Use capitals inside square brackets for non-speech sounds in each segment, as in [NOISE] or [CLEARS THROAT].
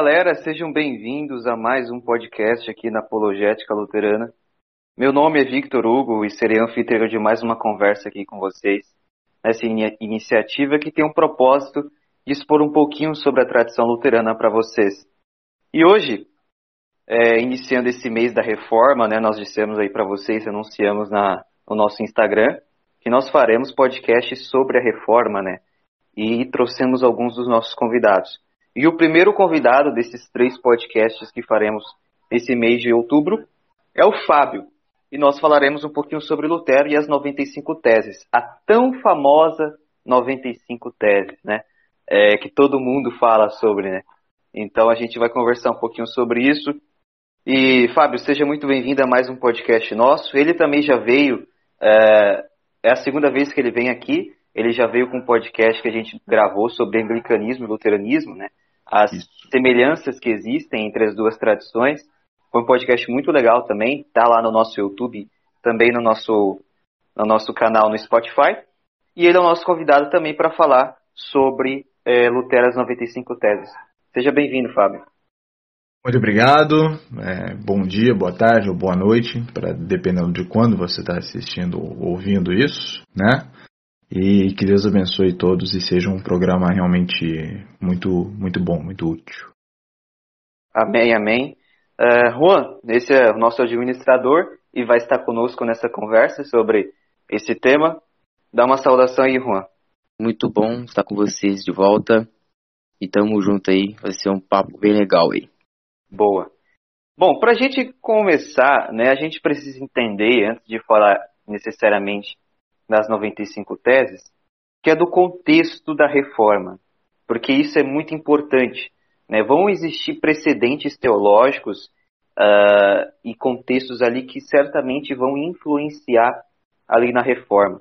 galera, sejam bem-vindos a mais um podcast aqui na Apologética Luterana. Meu nome é Victor Hugo e serei anfitrião de mais uma conversa aqui com vocês nessa in iniciativa que tem um propósito de expor um pouquinho sobre a tradição luterana para vocês. E hoje, é, iniciando esse mês da reforma, né, nós dissemos aí para vocês, anunciamos na, no nosso Instagram, que nós faremos podcasts sobre a reforma, né? E trouxemos alguns dos nossos convidados. E o primeiro convidado desses três podcasts que faremos esse mês de outubro é o Fábio. E nós falaremos um pouquinho sobre Lutero e as 95 teses. A tão famosa 95 teses, né? É, que todo mundo fala sobre, né? Então a gente vai conversar um pouquinho sobre isso. E, Fábio, seja muito bem-vindo a mais um podcast nosso. Ele também já veio, é, é, a segunda vez que ele vem aqui. Ele já veio com um podcast que a gente gravou sobre anglicanismo e luteranismo, né? As Isso. semelhanças que existem entre as duas tradições. Foi um podcast muito legal também. Tá lá no nosso YouTube, também no nosso, no nosso canal no Spotify. E ele é o nosso convidado também para falar sobre é, Lutero as 95 Teses. Seja bem-vindo, Fábio. Muito obrigado. É, bom dia, boa tarde ou boa noite, para dependendo de quando você está assistindo ou ouvindo isso, né? E que Deus abençoe todos e seja um programa realmente muito, muito bom, muito útil. Amém, amém. Uh, Juan, esse é o nosso administrador e vai estar conosco nessa conversa sobre esse tema. Dá uma saudação aí, Juan. Muito bom estar com vocês de volta. E tamo junto aí, vai ser um papo bem legal aí. Boa. Bom, para a gente começar, né, a gente precisa entender, antes de falar necessariamente das 95 teses, que é do contexto da reforma, porque isso é muito importante. Né? Vão existir precedentes teológicos uh, e contextos ali que certamente vão influenciar ali na reforma.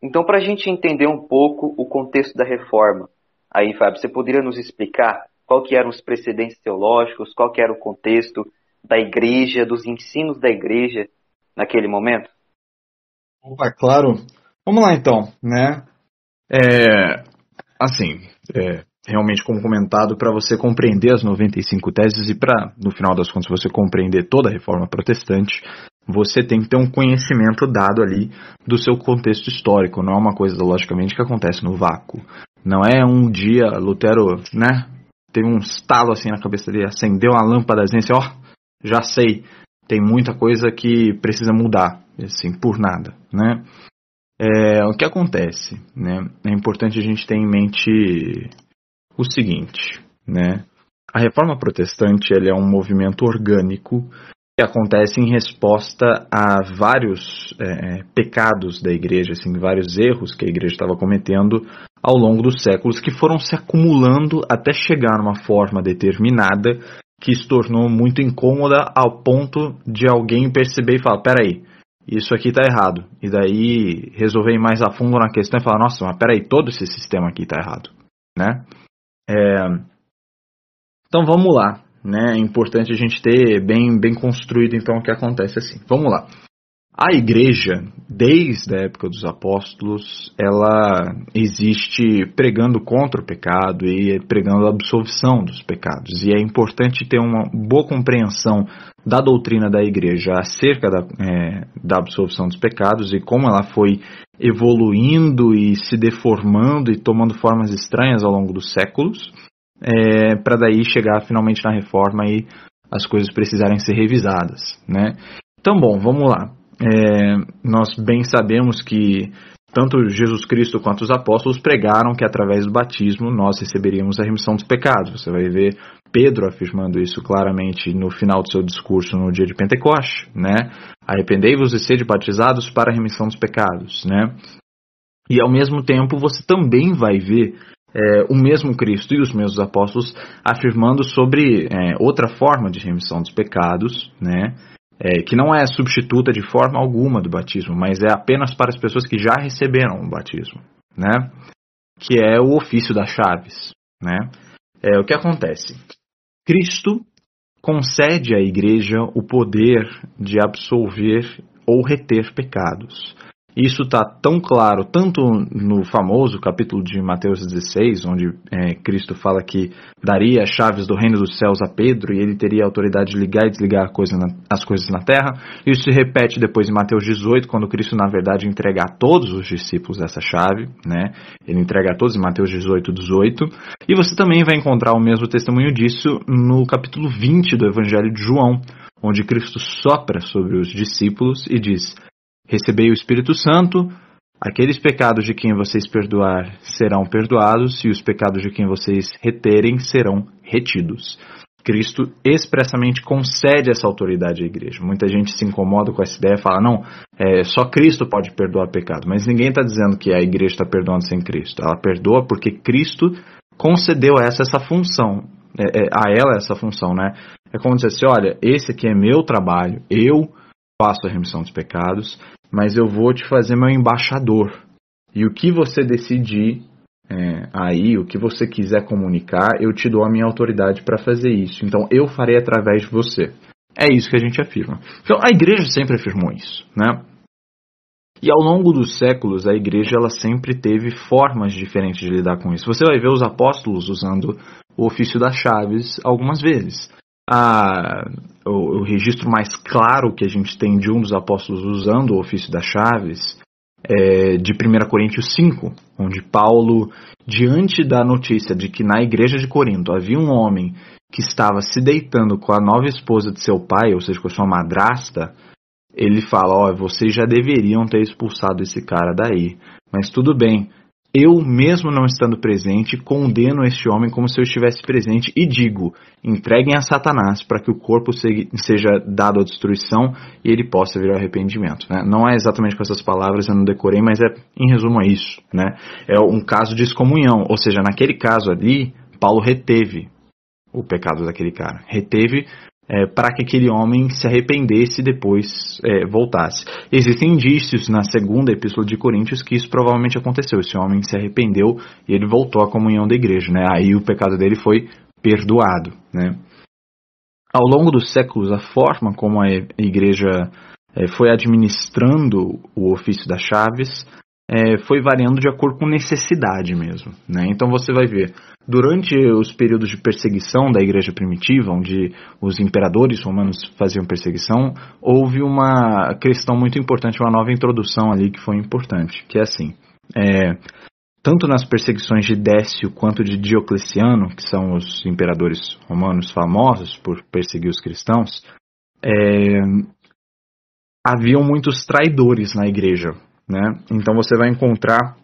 Então, para a gente entender um pouco o contexto da reforma, aí, Fábio, você poderia nos explicar qual que eram os precedentes teológicos, qual que era o contexto da igreja, dos ensinos da igreja naquele momento? Opa, claro. Vamos lá então, né? É, assim, é, realmente como comentado, para você compreender as 95 teses e para, no final das contas, você compreender toda a reforma protestante, você tem que ter um conhecimento dado ali do seu contexto histórico. Não é uma coisa, logicamente, que acontece no vácuo. Não é um dia Lutero, né, teve um estalo assim na cabeça dele, acendeu uma lâmpada assim, ó, oh, já sei, tem muita coisa que precisa mudar, assim, por nada, né? É, o que acontece, né? É importante a gente ter em mente o seguinte, né? A reforma protestante é um movimento orgânico que acontece em resposta a vários é, pecados da igreja, assim, vários erros que a igreja estava cometendo ao longo dos séculos que foram se acumulando até chegar numa forma determinada que se tornou muito incômoda ao ponto de alguém perceber e falar: peraí, isso aqui está errado. E daí resolver mais a fundo na questão e falar: nossa, mas peraí, todo esse sistema aqui está errado. Né? É... Então vamos lá. Né? É importante a gente ter bem, bem construído então o que acontece assim. Vamos lá. A igreja, desde a época dos apóstolos, ela existe pregando contra o pecado e pregando a absolvição dos pecados. E é importante ter uma boa compreensão da doutrina da igreja acerca da, é, da absolvição dos pecados e como ela foi evoluindo e se deformando e tomando formas estranhas ao longo dos séculos, é, para daí chegar finalmente na reforma e as coisas precisarem ser revisadas. Né? Então, bom, vamos lá. É, nós bem sabemos que tanto Jesus Cristo quanto os apóstolos pregaram que através do batismo nós receberíamos a remissão dos pecados. Você vai ver Pedro afirmando isso claramente no final do seu discurso no dia de Pentecoste, né? Arrependei-vos e sede batizados para a remissão dos pecados, né? E ao mesmo tempo você também vai ver é, o mesmo Cristo e os mesmos apóstolos afirmando sobre é, outra forma de remissão dos pecados, né? É, que não é substituta de forma alguma do batismo, mas é apenas para as pessoas que já receberam o batismo, né? Que é o ofício das chaves, né? É o que acontece. Cristo concede à igreja o poder de absolver ou reter pecados. Isso está tão claro, tanto no famoso capítulo de Mateus 16, onde é, Cristo fala que daria as chaves do reino dos céus a Pedro e ele teria a autoridade de ligar e desligar coisa na, as coisas na terra. Isso se repete depois em Mateus 18, quando Cristo, na verdade, entrega a todos os discípulos essa chave. Né? Ele entrega a todos em Mateus 18, 18. E você também vai encontrar o mesmo testemunho disso no capítulo 20 do Evangelho de João, onde Cristo sopra sobre os discípulos e diz Recebei o Espírito Santo, aqueles pecados de quem vocês perdoar serão perdoados, e os pecados de quem vocês reterem serão retidos. Cristo expressamente concede essa autoridade à igreja. Muita gente se incomoda com essa ideia e fala: não, é, só Cristo pode perdoar pecado. Mas ninguém está dizendo que a igreja está perdoando sem Cristo. Ela perdoa porque Cristo concedeu a essa essa função, é, é, a ela essa função, né? É como dizer assim: olha, esse aqui é meu trabalho, eu faço a remissão dos pecados, mas eu vou te fazer meu embaixador. E o que você decidir é, aí, o que você quiser comunicar, eu te dou a minha autoridade para fazer isso. Então eu farei através de você. É isso que a gente afirma. Então a igreja sempre afirmou isso, né? E ao longo dos séculos, a igreja ela sempre teve formas diferentes de lidar com isso. Você vai ver os apóstolos usando o ofício das chaves algumas vezes a, o, o, registro mais claro que a gente tem de um dos apóstolos usando o ofício das chaves é de 1 Coríntios 5, onde Paulo, diante da notícia de que na igreja de Corinto havia um homem que estava se deitando com a nova esposa de seu pai, ou seja, com a sua madrasta, ele fala: Ó, oh, vocês já deveriam ter expulsado esse cara daí. Mas tudo bem, eu, mesmo não estando presente, condeno este homem como se eu estivesse presente e digo: entreguem a Satanás para que o corpo seja dado à destruição e ele possa vir ao arrependimento. Né? Não é exatamente com essas palavras, eu não decorei, mas é em resumo é isso. Né? É um caso de excomunhão, ou seja, naquele caso ali, Paulo reteve o pecado daquele cara. Reteve é, para que aquele homem se arrependesse e depois é, voltasse. Existem indícios na segunda epístola de Coríntios que isso provavelmente aconteceu. Esse homem se arrependeu e ele voltou à comunhão da igreja. Né? Aí o pecado dele foi perdoado. Né? Ao longo dos séculos, a forma como a igreja é, foi administrando o ofício das chaves é, foi variando de acordo com necessidade mesmo. Né? Então você vai ver, durante os períodos de perseguição da igreja primitiva, onde os imperadores romanos faziam perseguição, houve uma questão muito importante, uma nova introdução ali que foi importante, que é assim. É, tanto nas perseguições de Décio quanto de Diocleciano, que são os imperadores romanos famosos por perseguir os cristãos, é, haviam muitos traidores na igreja. Né? Então você vai encontrar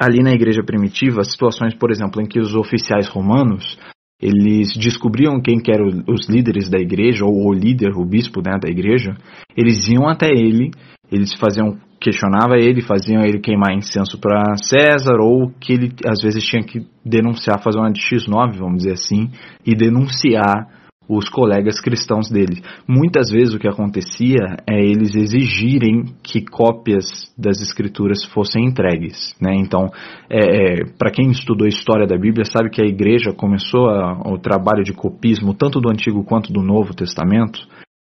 ali na igreja primitiva situações, por exemplo, em que os oficiais romanos eles descobriam quem que eram os líderes da igreja ou o líder, o bispo né, da igreja, eles iam até ele, eles faziam questionava ele, faziam ele queimar incenso para César ou que ele às vezes tinha que denunciar, fazer uma de X9, vamos dizer assim, e denunciar os colegas cristãos dele. Muitas vezes o que acontecia é eles exigirem que cópias das escrituras fossem entregues. Né? Então, é, é, para quem estudou a história da Bíblia, sabe que a igreja começou a, o trabalho de copismo, tanto do Antigo quanto do Novo Testamento,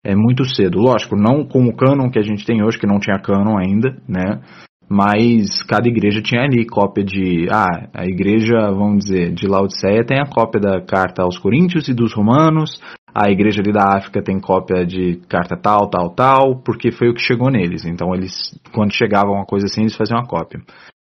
é muito cedo. Lógico, não com o cânon que a gente tem hoje, que não tinha cânon ainda, né? Mas cada igreja tinha ali cópia de. Ah, a igreja, vamos dizer, de Laodiceia tem a cópia da carta aos Coríntios e dos Romanos, a igreja ali da África tem cópia de carta tal, tal, tal, porque foi o que chegou neles. Então eles, quando chegava uma coisa assim, eles faziam uma cópia.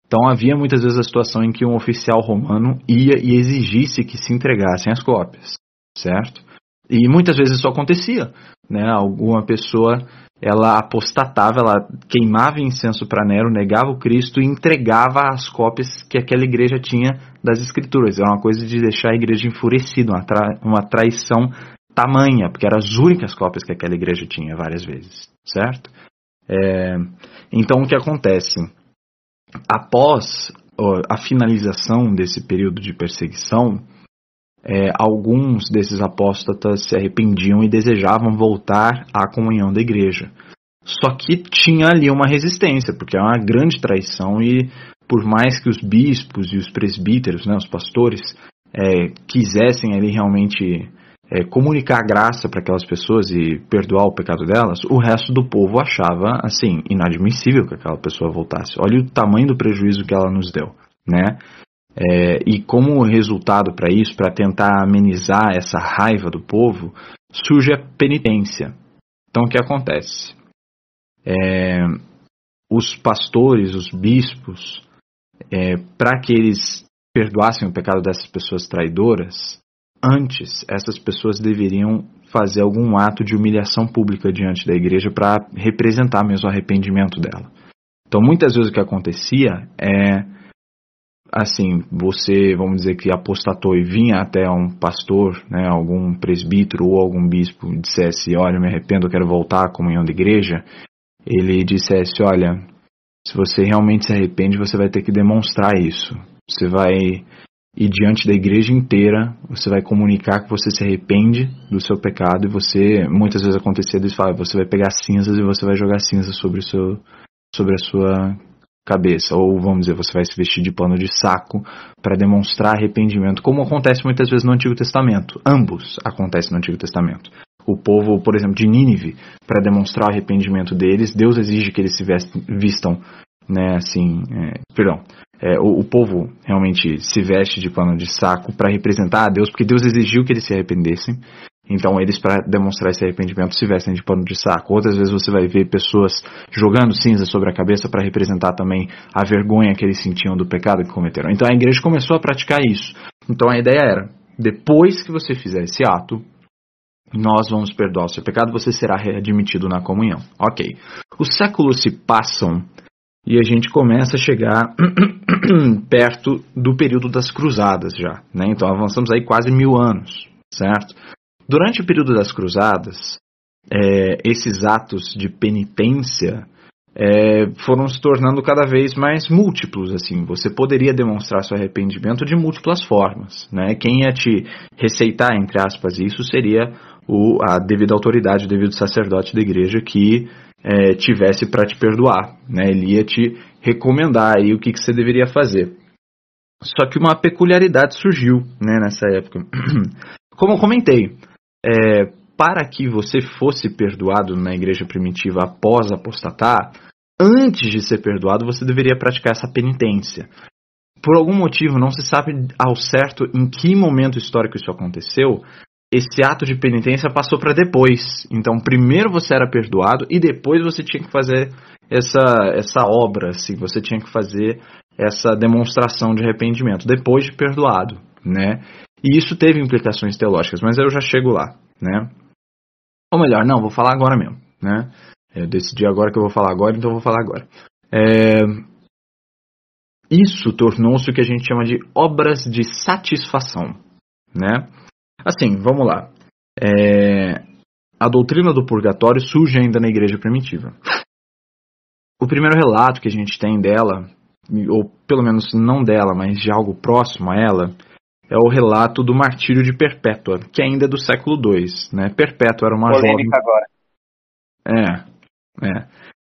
Então havia muitas vezes a situação em que um oficial romano ia e exigisse que se entregassem as cópias, certo? E muitas vezes isso acontecia, né? Alguma pessoa ela apostatava, ela queimava incenso para Nero, negava o Cristo e entregava as cópias que aquela igreja tinha das escrituras. Era uma coisa de deixar a igreja enfurecida, uma, tra uma traição tamanha, porque eram as únicas cópias que aquela igreja tinha várias vezes, certo? É, então o que acontece? Após a finalização desse período de perseguição, é, alguns desses apóstatas se arrependiam e desejavam voltar à comunhão da igreja. Só que tinha ali uma resistência, porque é uma grande traição e por mais que os bispos e os presbíteros, né, os pastores, é, quisessem ali realmente é, comunicar a graça para aquelas pessoas e perdoar o pecado delas, o resto do povo achava assim inadmissível que aquela pessoa voltasse. Olha o tamanho do prejuízo que ela nos deu, né? É, e como resultado para isso, para tentar amenizar essa raiva do povo, surge a penitência. Então o que acontece? É, os pastores, os bispos, é, para que eles perdoassem o pecado dessas pessoas traidoras, antes essas pessoas deveriam fazer algum ato de humilhação pública diante da igreja para representar mesmo o arrependimento dela. Então muitas vezes o que acontecia é assim, você, vamos dizer que apostatou e vinha até um pastor, né, algum presbítero ou algum bispo e dissesse, olha, me arrependo, eu quero voltar à comunhão da igreja, ele dissesse, olha, se você realmente se arrepende, você vai ter que demonstrar isso. Você vai ir diante da igreja inteira, você vai comunicar que você se arrepende do seu pecado e você, muitas vezes acontecia isso, fala, você vai pegar cinzas e você vai jogar cinzas sobre o seu sobre a sua cabeça, ou vamos dizer, você vai se vestir de pano de saco para demonstrar arrependimento, como acontece muitas vezes no Antigo Testamento. Ambos acontecem no Antigo Testamento. O povo, por exemplo, de Nínive, para demonstrar o arrependimento deles, Deus exige que eles se vistam, né, assim, é, perdão, é, o, o, povo realmente se veste de pano de saco para representar a Deus, porque Deus exigiu que eles se arrependessem. Então eles, para demonstrar esse arrependimento, se vestem de pano de saco. Outras vezes você vai ver pessoas jogando cinza sobre a cabeça para representar também a vergonha que eles sentiam do pecado que cometeram. Então a igreja começou a praticar isso. Então a ideia era, depois que você fizer esse ato, nós vamos perdoar o seu pecado, você será readmitido na comunhão. Ok. Os séculos se passam e a gente começa a chegar [CLEARS THROAT] perto do período das cruzadas já. Né? Então avançamos aí quase mil anos, certo? Durante o período das cruzadas, é, esses atos de penitência é, foram se tornando cada vez mais múltiplos. Assim, você poderia demonstrar seu arrependimento de múltiplas formas. Né? Quem ia te receitar, entre aspas, isso seria o, a devida autoridade, o devido sacerdote da igreja que é, tivesse para te perdoar. Né? Ele ia te recomendar aí o que, que você deveria fazer. Só que uma peculiaridade surgiu né, nessa época. [CLEARS THROAT] Como eu comentei, é, para que você fosse perdoado na igreja primitiva após apostatar, antes de ser perdoado, você deveria praticar essa penitência. Por algum motivo, não se sabe ao certo em que momento histórico isso aconteceu, esse ato de penitência passou para depois. Então, primeiro você era perdoado e depois você tinha que fazer essa, essa obra, assim, você tinha que fazer essa demonstração de arrependimento depois de perdoado, né? E isso teve implicações teológicas, mas eu já chego lá, né? Ou melhor, não, vou falar agora mesmo, né? Eu decidi agora que eu vou falar agora, então vou falar agora. É... Isso tornou-se o que a gente chama de obras de satisfação, né? Assim, vamos lá. É... A doutrina do purgatório surge ainda na igreja primitiva. O primeiro relato que a gente tem dela, ou pelo menos não dela, mas de algo próximo a ela, é o relato do martírio de Perpétua, que ainda é do século II. Né? Perpétua era uma Polêmica jovem. agora. É, é.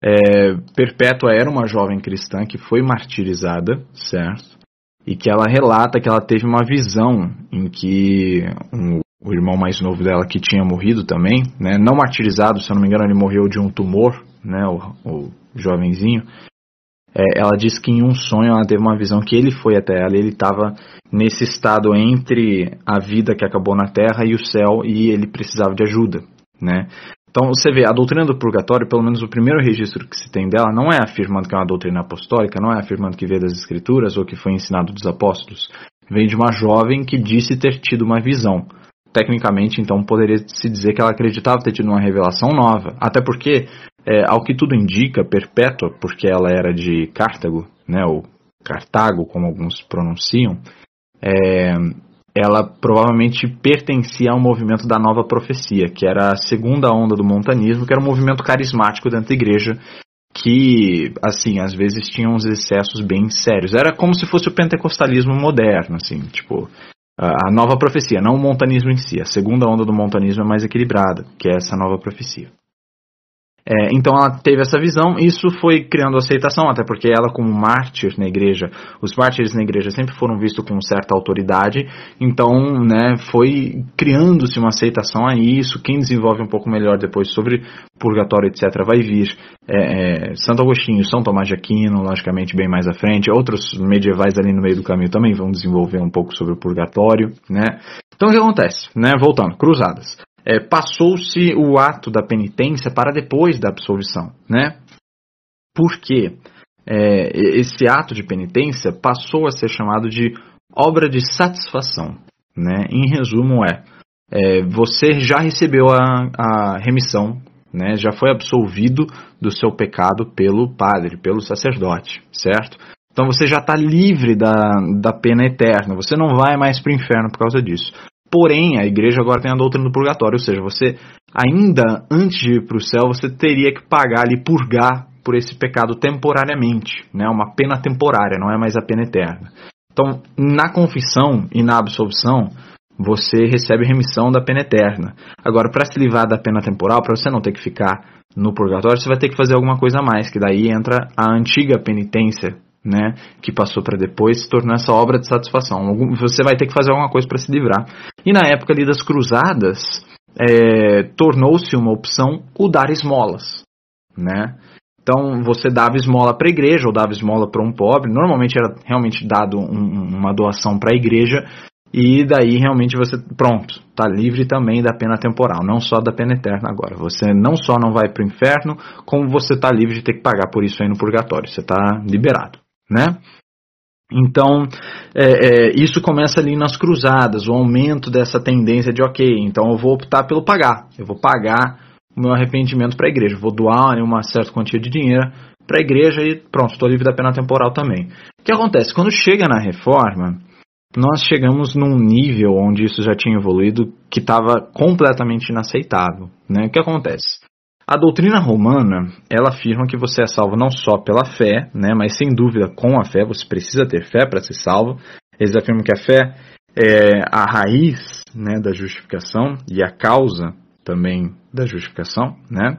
é. Perpétua era uma jovem cristã que foi martirizada, certo? E que ela relata que ela teve uma visão em que um, o irmão mais novo dela, que tinha morrido também, né? não martirizado, se eu não me engano, ele morreu de um tumor, né? o, o jovenzinho, é, ela diz que em um sonho ela teve uma visão que ele foi até ela e ele estava nesse estado entre a vida que acabou na Terra e o céu e ele precisava de ajuda, né? Então você vê, a doutrina do purgatório, pelo menos o primeiro registro que se tem dela, não é afirmando que é uma doutrina apostólica, não é afirmando que veio das escrituras ou que foi ensinado dos apóstolos. Vem de uma jovem que disse ter tido uma visão. Tecnicamente, então, poderia se dizer que ela acreditava ter tido uma revelação nova. Até porque é, ao que tudo indica, Perpétua, porque ela era de Cartago, né, ou Cartago, como alguns pronunciam, é, ela provavelmente pertencia ao movimento da nova profecia, que era a segunda onda do montanismo, que era um movimento carismático dentro da igreja, que, assim, às vezes tinha uns excessos bem sérios. Era como se fosse o pentecostalismo moderno, assim, tipo, a nova profecia, não o montanismo em si. A segunda onda do montanismo é mais equilibrada, que é essa nova profecia. É, então ela teve essa visão, isso foi criando aceitação, até porque ela, como mártir na igreja, os mártires na igreja sempre foram vistos com certa autoridade, então né, foi criando-se uma aceitação a isso. Quem desenvolve um pouco melhor depois sobre purgatório, etc., vai vir é, é, Santo Agostinho, São Tomás de Aquino, logicamente bem mais à frente, outros medievais ali no meio do caminho também vão desenvolver um pouco sobre o purgatório. Né? Então o que acontece? Né? Voltando, cruzadas é, passou-se o ato da penitência para depois da absolvição, né? Porque é, esse ato de penitência passou a ser chamado de obra de satisfação, né? Em resumo é, é você já recebeu a, a remissão, né? Já foi absolvido do seu pecado pelo padre, pelo sacerdote, certo? Então você já está livre da, da pena eterna, você não vai mais para o inferno por causa disso. Porém, a igreja agora tem a doutrina do purgatório, ou seja, você ainda antes de ir para o céu, você teria que pagar ali, purgar por esse pecado temporariamente, né? Uma pena temporária, não é mais a pena eterna. Então, na confissão e na absolvição, você recebe remissão da pena eterna. Agora, para se livrar da pena temporal, para você não ter que ficar no purgatório, você vai ter que fazer alguma coisa a mais, que daí entra a antiga penitência, né, que passou para depois se tornou essa obra de satisfação. Você vai ter que fazer alguma coisa para se livrar. E na época ali das cruzadas, é, tornou-se uma opção o dar esmolas, né? Então você dava esmola para a igreja ou dava esmola para um pobre. Normalmente era realmente dado um, uma doação para a igreja e daí realmente você pronto está livre também da pena temporal, não só da pena eterna agora. Você não só não vai para o inferno, como você está livre de ter que pagar por isso aí no purgatório. Você está liberado né? Então, é, é, isso começa ali nas cruzadas, o aumento dessa tendência de, ok, então eu vou optar pelo pagar, eu vou pagar o meu arrependimento para a igreja, vou doar uma certa quantia de dinheiro para a igreja e pronto, estou livre da pena temporal também. O que acontece? Quando chega na reforma, nós chegamos num nível onde isso já tinha evoluído que estava completamente inaceitável. Né? O que acontece? A doutrina romana, ela afirma que você é salvo não só pela fé, né, mas sem dúvida com a fé, você precisa ter fé para ser salvo. Eles afirmam que a fé é a raiz né, da justificação e a causa também da justificação, né?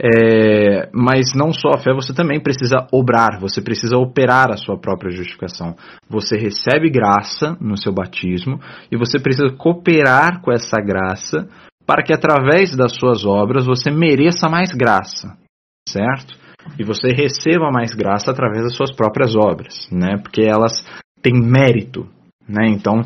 É, mas não só a fé, você também precisa obrar, você precisa operar a sua própria justificação. Você recebe graça no seu batismo e você precisa cooperar com essa graça para que através das suas obras você mereça mais graça, certo? E você receba mais graça através das suas próprias obras, né? Porque elas têm mérito, né? Então,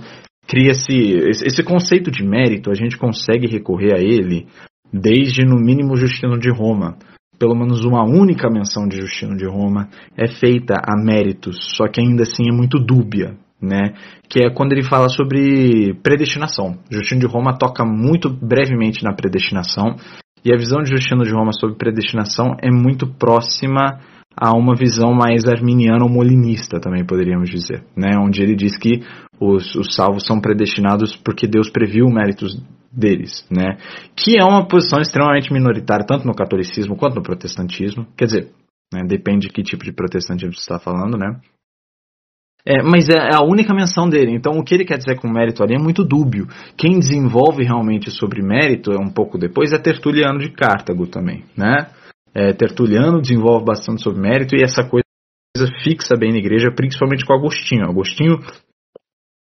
cria-se esse conceito de mérito, a gente consegue recorrer a ele desde no mínimo Justino de Roma. Pelo menos uma única menção de Justino de Roma é feita a méritos, só que ainda assim é muito dúbia, né? Que é quando ele fala sobre predestinação. Justino de Roma toca muito brevemente na predestinação e a visão de Justino de Roma sobre predestinação é muito próxima a uma visão mais arminiana ou molinista, também poderíamos dizer, né? Onde ele diz que os, os salvos são predestinados porque Deus previu méritos deles, né? Que é uma posição extremamente minoritária tanto no catolicismo quanto no protestantismo. Quer dizer, né, depende de que tipo de protestantismo você está falando, né? É, mas é a única menção dele. Então, o que ele quer dizer com mérito ali é muito dúbio. Quem desenvolve realmente sobre mérito, é um pouco depois, é Tertuliano de Cartago também, né? É, Tertuliano desenvolve bastante sobre mérito e essa coisa fixa bem na igreja, principalmente com Agostinho. Agostinho,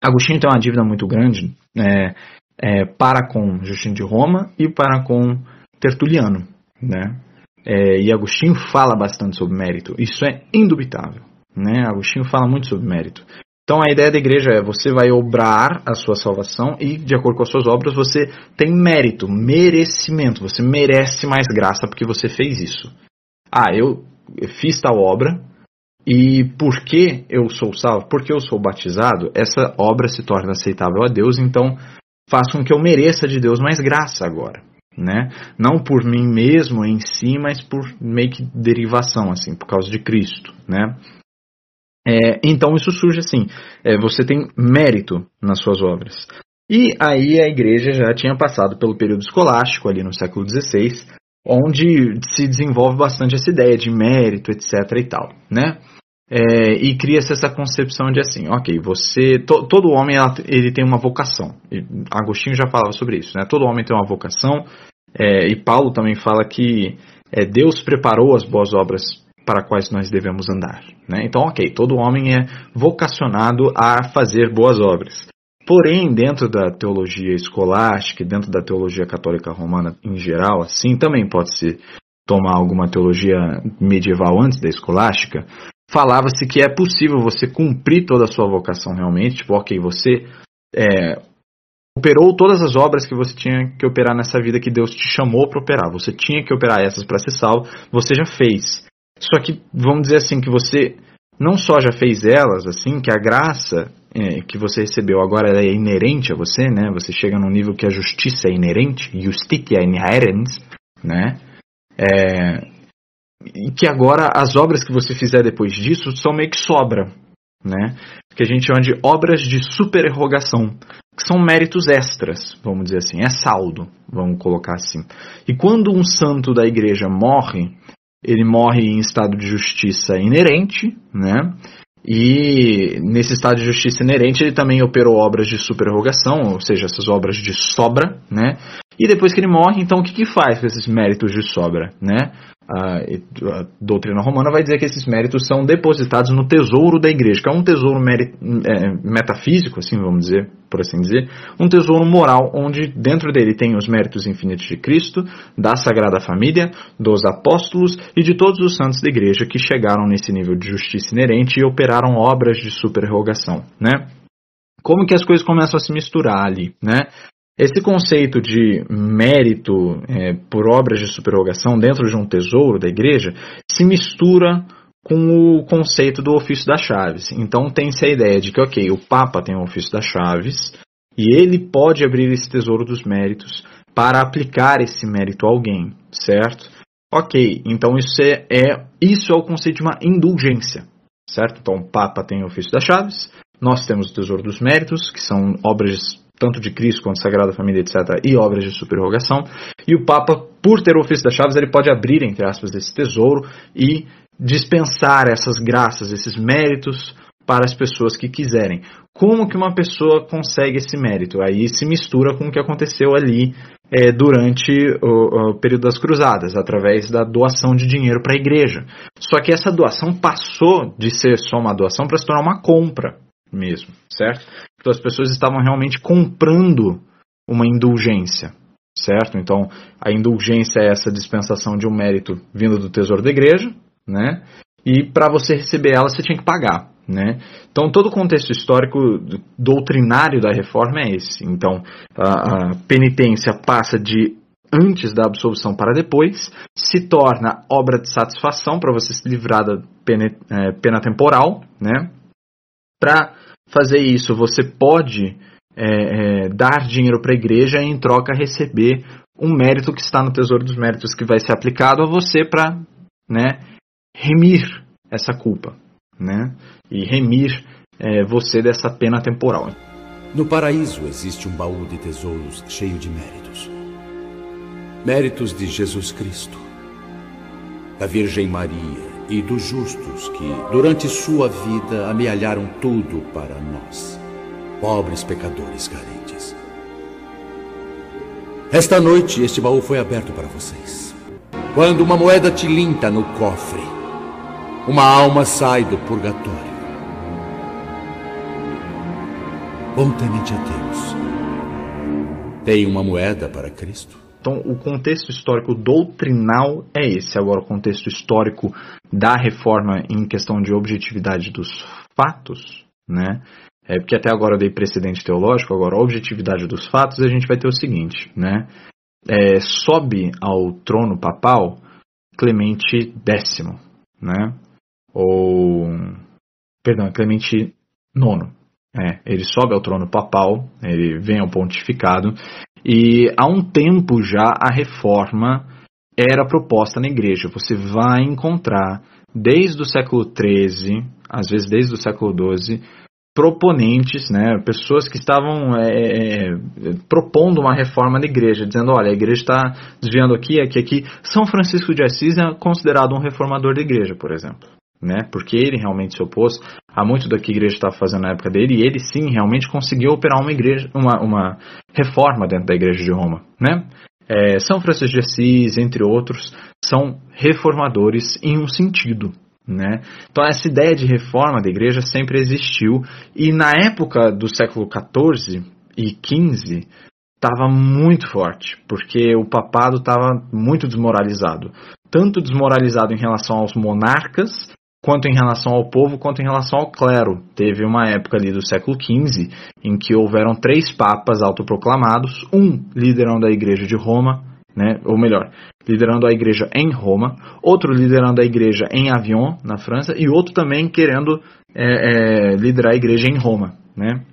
Agostinho tem uma dívida muito grande é, é, para com Justino de Roma e para com Tertuliano, né? É, e Agostinho fala bastante sobre mérito. Isso é indubitável. Né? Agostinho fala muito sobre mérito. Então a ideia da igreja é você vai obrar a sua salvação e, de acordo com as suas obras, você tem mérito, merecimento. Você merece mais graça porque você fez isso. Ah, eu fiz tal obra e porque eu sou salvo, porque eu sou batizado, essa obra se torna aceitável a Deus, então faz com que eu mereça de Deus mais graça agora. Né? Não por mim mesmo em si, mas por meio que derivação, assim, por causa de Cristo, né? É, então isso surge assim: é, você tem mérito nas suas obras. E aí a igreja já tinha passado pelo período escolástico, ali no século XVI, onde se desenvolve bastante essa ideia de mérito, etc. e tal, né? É, e cria-se essa concepção de assim, ok, você, to, todo homem ele tem uma vocação. Agostinho já falava sobre isso, né? Todo homem tem uma vocação É, e Paulo também fala que é, Deus preparou as boas obras para quais nós devemos andar. Né? Então, ok, todo homem é vocacionado a fazer boas obras. Porém, dentro da teologia escolástica, dentro da teologia católica romana em geral, assim também pode se tomar alguma teologia medieval antes da escolástica, falava-se que é possível você cumprir toda a sua vocação realmente, tipo, ok, você é, operou todas as obras que você tinha que operar nessa vida que Deus te chamou para operar, você tinha que operar essas para ser salvo, você já fez. Só que, vamos dizer assim, que você não só já fez elas, assim, que a graça é, que você recebeu agora é inerente a você, né? Você chega num nível que a justiça é inerente, justitia inherens, né? É, e que agora as obras que você fizer depois disso são meio que sobra, né? Que a gente chama de obras de supererrogação, que são méritos extras, vamos dizer assim, é saldo, vamos colocar assim. E quando um santo da igreja morre, ele morre em estado de justiça inerente, né? E nesse estado de justiça inerente ele também operou obras de supererrogação, ou seja, essas obras de sobra, né? E depois que ele morre, então o que, que faz com esses méritos de sobra, né? A, a, doutrina romana vai dizer que esses méritos são depositados no tesouro da igreja, que é um tesouro é, metafísico, assim vamos dizer, por assim dizer, um tesouro moral, onde dentro dele tem os méritos infinitos de Cristo, da Sagrada Família, dos apóstolos e de todos os santos da igreja que chegaram nesse nível de justiça inerente e operaram obras de supererrogação, né? Como que as coisas começam a se misturar ali, né? Esse conceito de mérito é, por obras de superrogação dentro de um tesouro da igreja se mistura com o conceito do ofício das chaves. Então tem-se a ideia de que, ok, o Papa tem o ofício das chaves e ele pode abrir esse tesouro dos méritos para aplicar esse mérito a alguém, certo? Ok, então isso é, é isso é o conceito de uma indulgência, certo? Então o Papa tem o ofício das chaves, nós temos o tesouro dos méritos, que são obras tanto de Cristo quanto Sagrada Família, etc., e obras de superrogação. E o Papa, por ter o ofício das chaves, ele pode abrir, entre aspas, esse tesouro e dispensar essas graças, esses méritos para as pessoas que quiserem. Como que uma pessoa consegue esse mérito? Aí se mistura com o que aconteceu ali é, durante o, o, período das cruzadas, através da doação de dinheiro para a igreja. Só que essa doação passou de ser só uma doação para se tornar uma compra mesmo, certo? Então as pessoas estavam realmente comprando uma indulgência, certo? Então a indulgência é essa dispensação de um mérito vindo do tesouro da igreja, né? E para você receber ela você tinha que pagar, né? Então todo o contexto histórico doutrinário da reforma é esse. Então a, a penitência passa de antes da absolvição para depois, se torna obra de satisfação para você se livrar da pena, é, pena temporal, né? Para fazer isso, você pode é, é, dar dinheiro para a igreja e em troca receber um mérito que está no tesouro dos méritos que vai ser aplicado a você para né, remir essa culpa né, e remir é, você dessa pena temporal. No paraíso existe um baú de tesouros cheio de méritos. Méritos de Jesus Cristo, da Virgem Maria, e dos justos que, durante sua vida, amealharam tudo para nós, pobres pecadores carentes. Esta noite, este baú foi aberto para vocês. Quando uma moeda tilinta no cofre, uma alma sai do purgatório. Bom temente a Deus. Tem uma moeda para Cristo? Então, o contexto histórico doutrinal é esse. Agora, o contexto histórico da reforma em questão de objetividade dos fatos, né? É porque até agora eu dei precedente teológico, agora a objetividade dos fatos, a gente vai ter o seguinte, né? É, sobe ao trono papal Clemente X, né? Ou, perdão, Clemente IX. É, ele sobe ao trono papal, ele vem ao pontificado e há um tempo já a reforma era proposta na igreja. Você vai encontrar, desde o século XIII, às vezes desde o século XII, proponentes, né, pessoas que estavam é, é, é, propondo uma reforma da igreja, dizendo, olha, a igreja está desviando aqui, aqui, aqui. São Francisco de Assis é considerado um reformador da igreja, por exemplo né? Porque ele realmente se opôs a muito do que a igreja estava fazendo na época dele e ele sim realmente conseguiu operar uma igreja, uma, uma reforma dentro da igreja de Roma, né? é, São Francisco de Assis, entre outros, são reformadores em um sentido. Né? Então essa ideia de reforma da igreja sempre existiu e na época do século XIV e XV estava muito forte, porque o papado estava muito desmoralizado. Tanto desmoralizado em relação aos monarcas, quanto em relação ao povo, quanto em relação ao clero. Teve uma época ali do século XV em que houveram três papas autoproclamados, um liderando a igreja de Roma, né, ou melhor, liderando a igreja em Roma, outro liderando a igreja em Avion, na França, e outro também querendo é, é, liderar a igreja em Roma. Né?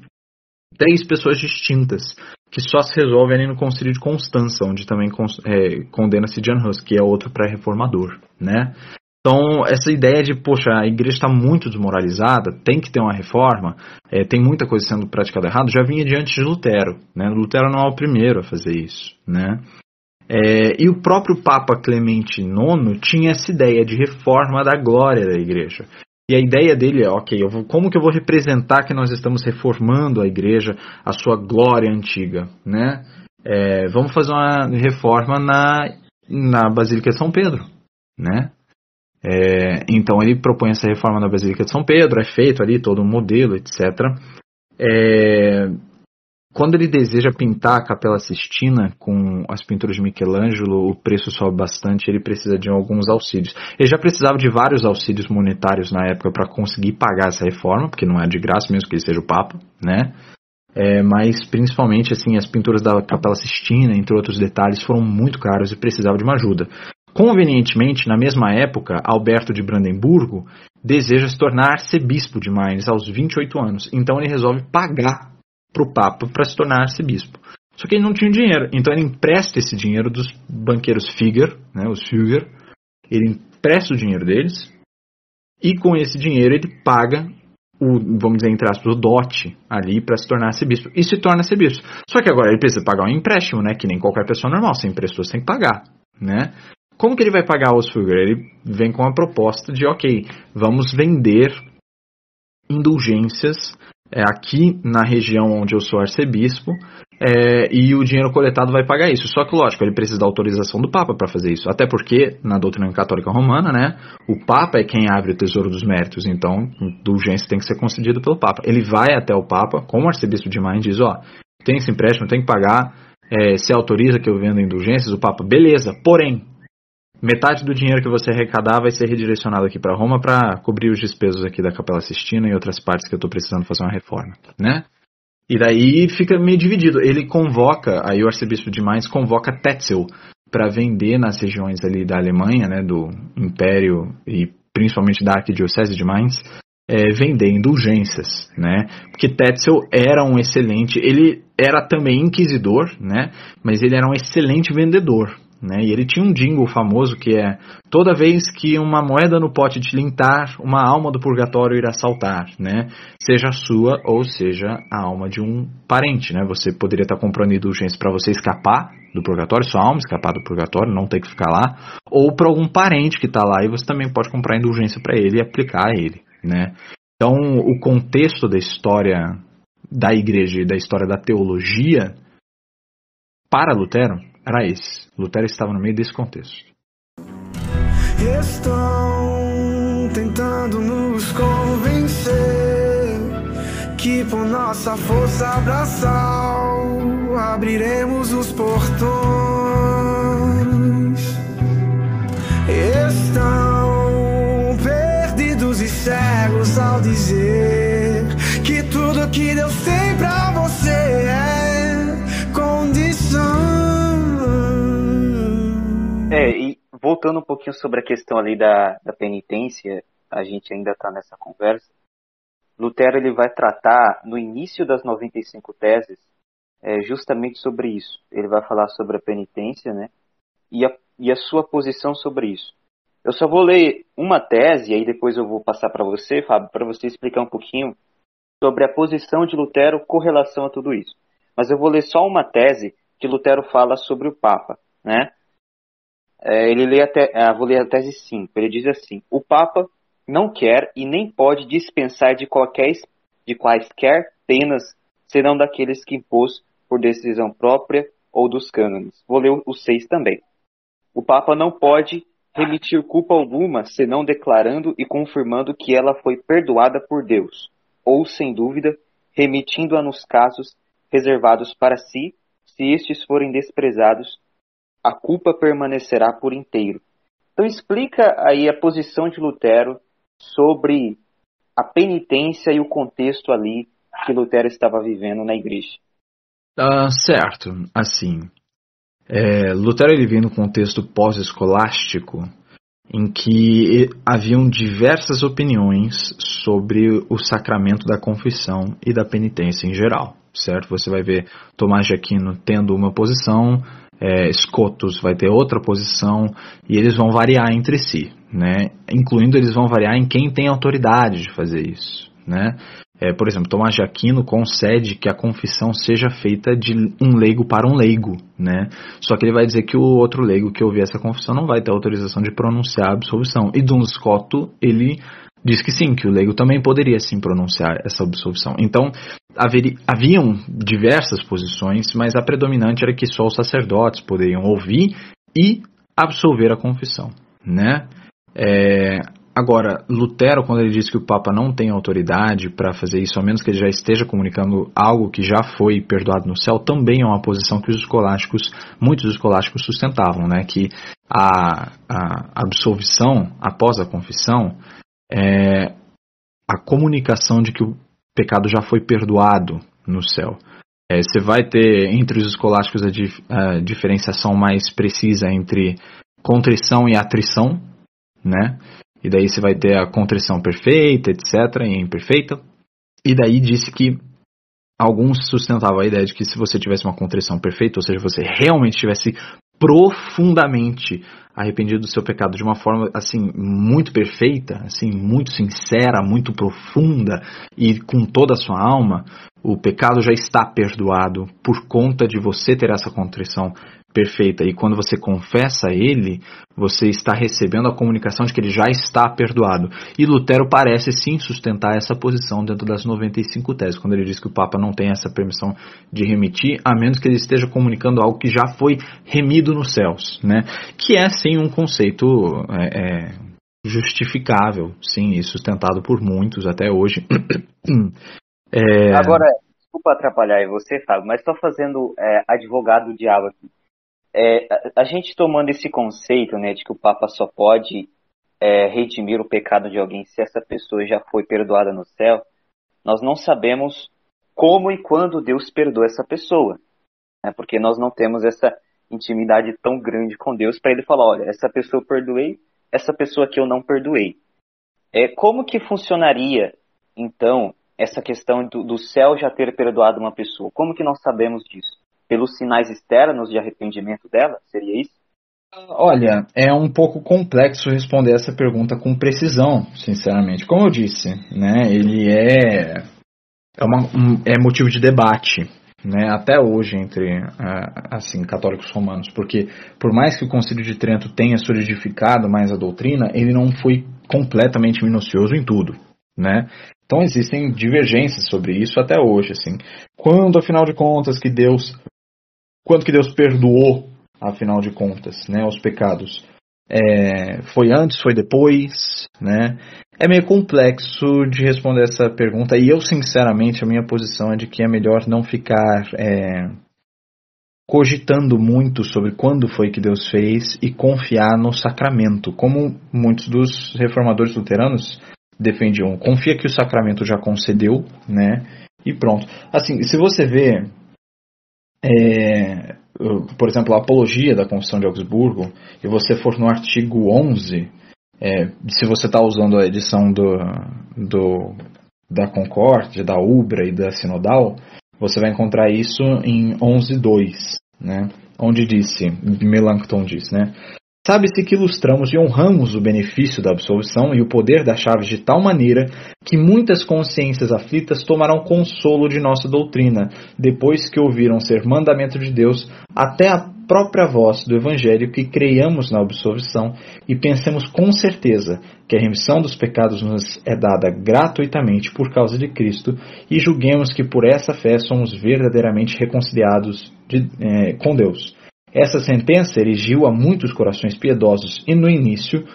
Três pessoas distintas que só se resolve ali no Concílio de Constança, onde também é, condena-se Jan Hus, que é outro pré-reformador, né? Então, essa ideia de, poxa, a igreja está muito desmoralizada, tem que ter uma reforma, é, tem muita coisa sendo praticada errado, já vinha diante de Lutero. Né? Lutero não é o primeiro a fazer isso. Né? É, e o próprio Papa Clemente IX tinha essa ideia de reforma da glória da igreja. E a ideia dele é, ok, vou, como que eu vou representar que nós estamos reformando a igreja, a sua glória antiga, né? É, vamos fazer uma reforma na, na Basílica de São Pedro, né? É, então ele propõe essa reforma na Basílica de São Pedro, é feito ali todo um modelo, etc. É, quando ele deseja pintar a Capela Sistina com as pinturas de Michelangelo, o preço sobe bastante, ele precisa de alguns auxílios. Ele já precisava de vários auxílios monetários na época para conseguir pagar essa reforma, porque não é de graça mesmo que ele seja o Papa, né? É, mas principalmente assim as pinturas da Capela Sistina, entre outros detalhes, foram muito caros e precisava de uma ajuda. Convenientemente, na mesma época, Alberto de Brandemburgo deseja se tornar arcebispo de Mainz aos 28 anos, então ele resolve pagar para o Papa para se tornar arcebispo. Só que ele não tinha dinheiro, então ele empresta esse dinheiro dos banqueiros Figer, né, os Figer, ele empresta o dinheiro deles e com esse dinheiro ele paga o, vamos dizer, entre aspas, o dote ali para se tornar arcebispo. E se torna arcebispo. Só que agora ele precisa pagar um empréstimo, né? Que nem qualquer pessoa normal. Se emprestou, você tem que pagar, né? Como que ele vai pagar os Fugger? Ele vem com a proposta de, ok, vamos vender indulgências é, aqui na região onde eu sou arcebispo, é, e o dinheiro coletado vai pagar isso. Só que, lógico, ele precisa da autorização do Papa para fazer isso. Até porque, na doutrina católica romana, né, o Papa é quem abre o tesouro dos méritos. Então, indulgência tem que ser concedida pelo Papa. Ele vai até o Papa, como arcebispo de Mainz, diz: Ó, tem esse empréstimo, tem que pagar. É, se autoriza que eu venda indulgências, o Papa, beleza. Porém, Metade do dinheiro que você arrecadar vai ser redirecionado aqui para Roma para cobrir os despesas aqui da Capela Sistina e outras partes que eu estou precisando fazer uma reforma, né? E daí fica meio dividido. Ele convoca, aí o arcebispo de Mainz convoca Tetzel para vender nas regiões ali da Alemanha, né, do Império e principalmente da Arquidiocese de Mainz, é, vender indulgências, né? Porque Tetzel era um excelente, ele era também inquisidor, né? Mas ele era um excelente vendedor, né? E ele tinha um jingle famoso que é toda vez que uma moeda no pote te lintar, uma alma do purgatório irá saltar, né? Seja a sua ou seja a alma de um parente, né? Você poderia estar comprando indulgência para você escapar do purgatório, sua alma escapar do purgatório, não ter que ficar lá, ou para algum parente que está lá e você também pode comprar indulgência para ele e aplicar a ele, né? Então, o contexto da história da igreja e da história da teologia para Lutero era esse. Lutero estava no meio desse contexto. Estão tentando nos convencer que por nossa força abraçal abriremos os portões. Estão perdidos e cegos ao dizer que tudo que Deus voltando um pouquinho sobre a questão ali da, da penitência, a gente ainda está nessa conversa. Lutero ele vai tratar no início das 95 teses é, justamente sobre isso. Ele vai falar sobre a penitência, né? E a, e a sua posição sobre isso. Eu só vou ler uma tese e aí depois eu vou passar para você, Fábio, para você explicar um pouquinho sobre a posição de Lutero com relação a tudo isso. Mas eu vou ler só uma tese que Lutero fala sobre o Papa, né? É, ele lê até, ah, vou ler a tese 5. Ele diz assim: o Papa não quer e nem pode dispensar de qualquer de quaisquer penas serão daqueles que impôs por decisão própria ou dos cânones. Vou ler os seis também. O Papa não pode remitir culpa alguma senão declarando e confirmando que ela foi perdoada por Deus, ou, sem dúvida, remitindo-a nos casos reservados para si, se estes forem desprezados, a culpa permanecerá por inteiro. Então explica aí a posição de Lutero sobre a penitência e o contexto ali que Lutero estava vivendo na igreja. Ah, certo, assim, é, Lutero ele vem no contexto pós-escolástico em que haviam diversas opiniões sobre o sacramento da confissão e da penitência em geral, certo? Você vai ver Tomás de Aquino tendo uma posição, é, vai ter outra posição e eles vão variar entre si, né? Incluindo eles vão variar em quem tem autoridade de fazer isso, né? É, por exemplo, Tomás de Aquino concede que a confissão seja feita de um leigo para um leigo, né? Só que ele vai dizer que o outro leigo que ouvir essa confissão não vai ter autorização de pronunciar a absolvição. E Duns Scoto, ele diz que sim, que o leigo também poderia sim pronunciar essa absolvição. Então, haveria, haviam diversas posições, mas a predominante era que só os sacerdotes poderiam ouvir e absolver a confissão, né? É, Agora, Lutero, quando ele diz que o Papa não tem autoridade para fazer isso, a menos que ele já esteja comunicando algo que já foi perdoado no céu, também é uma posição que os escolásticos, muitos escolásticos sustentavam, né? Que a, a absolvição após a confissão é a comunicação de que o pecado já foi perdoado no céu. É, você vai ter entre os escolásticos a, dif a diferenciação mais precisa entre contrição e atrição, né? E daí você vai ter a contrição perfeita, etc., e imperfeita. E daí disse que alguns sustentavam a ideia de que se você tivesse uma contrição perfeita, ou seja, você realmente tivesse profundamente arrependido do seu pecado de uma forma assim muito perfeita, assim muito sincera, muito profunda e com toda a sua alma, o pecado já está perdoado por conta de você ter essa contrição perfeita. E quando você confessa a ele, você está recebendo a comunicação de que ele já está perdoado. E Lutero parece sim sustentar essa posição dentro das 95 teses, quando ele diz que o Papa não tem essa permissão de remitir, a menos que ele esteja comunicando algo que já foi remido nos céus, né? Que é sim um conceito é, é, justificável, sim, e sustentado por muitos até hoje. [CLEARS THROAT] é... Agora, desculpa atrapalhar você, Fábio, mas estou fazendo é, advogado do diabo aqui é, a, gente tomando esse conceito né, de que o Papa só pode é, redimir o pecado de alguém se essa pessoa já foi perdoada no céu, nós não sabemos como e quando Deus perdoa essa pessoa. Né, porque nós não temos essa intimidade tão grande com Deus para ele falar, olha, essa pessoa eu perdoei, essa pessoa que eu não perdoei. É, como que funcionaria, então, essa questão do, do céu já ter perdoado uma pessoa? Como que nós sabemos disso? Pelos sinais externos de arrependimento dela? Seria isso? Olha, é um pouco complexo responder essa pergunta com precisão, sinceramente. Como eu disse, né, ele é, é, uma, um, é motivo de debate, né, até hoje entre assim católicos romanos, porque por mais que o Concílio de Trento tenha solidificado mais a doutrina, ele não foi completamente minucioso em tudo, né? Então existem divergências sobre isso até hoje, assim. Quando, afinal de contas, que Deus quanto que Deus perdoou, afinal de contas, né, os pecados. É, foi antes, foi depois, né? É meio complexo de responder essa pergunta e eu, sinceramente, a minha posição é de que é melhor não ficar é, cogitando muito sobre quando foi que Deus fez e confiar no sacramento, como muitos dos reformadores luteranos defendiam. Confia que o sacramento já concedeu, né? E pronto. Assim, se você vê é, por exemplo, a apologia da Confissão de Augsburgo, e você for no artigo 11, é, se você está usando a edição do, do, da Concórdia, da Ubra e da Sinodal, você vai encontrar isso em 11.2, né? onde disse, Melanchthon diz, né? Sabe-se que ilustramos e honramos o benefício da absolvição e o poder das chaves de tal maneira que muitas consciências aflitas tomarão consolo de nossa doutrina, depois que ouviram ser mandamento de Deus, até a própria voz do Evangelho que creiamos na absolvição e pensemos com certeza que a remissão dos pecados nos é dada gratuitamente por causa de Cristo e julguemos que por essa fé somos verdadeiramente reconciliados de, é, com Deus. Essa sentença erigiu a muitos corações piedosos e, no início,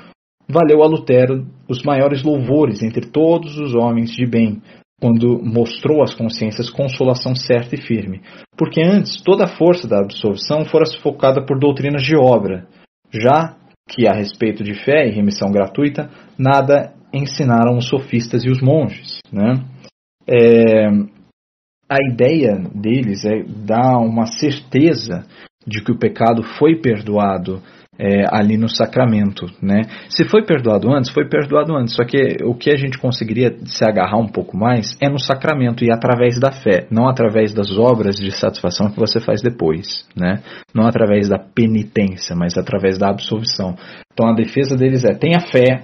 valeu a Lutero os maiores louvores entre todos os homens de bem, quando mostrou às consciências consolação certa e firme, porque antes toda a força da absolvição fora sufocada por doutrinas de obra, já que a respeito de fé e remissão gratuita nada ensinaram os sofistas e os monges. Né? É, a ideia deles é dar uma certeza de que o pecado foi perdoado é, ali no sacramento, né? Se foi perdoado antes, foi perdoado antes. Só que o que a gente conseguiria se agarrar um pouco mais é no sacramento e através da fé, não através das obras de satisfação que você faz depois, né? Não através da penitência, mas através da absolvição. Então a defesa deles é tenha fé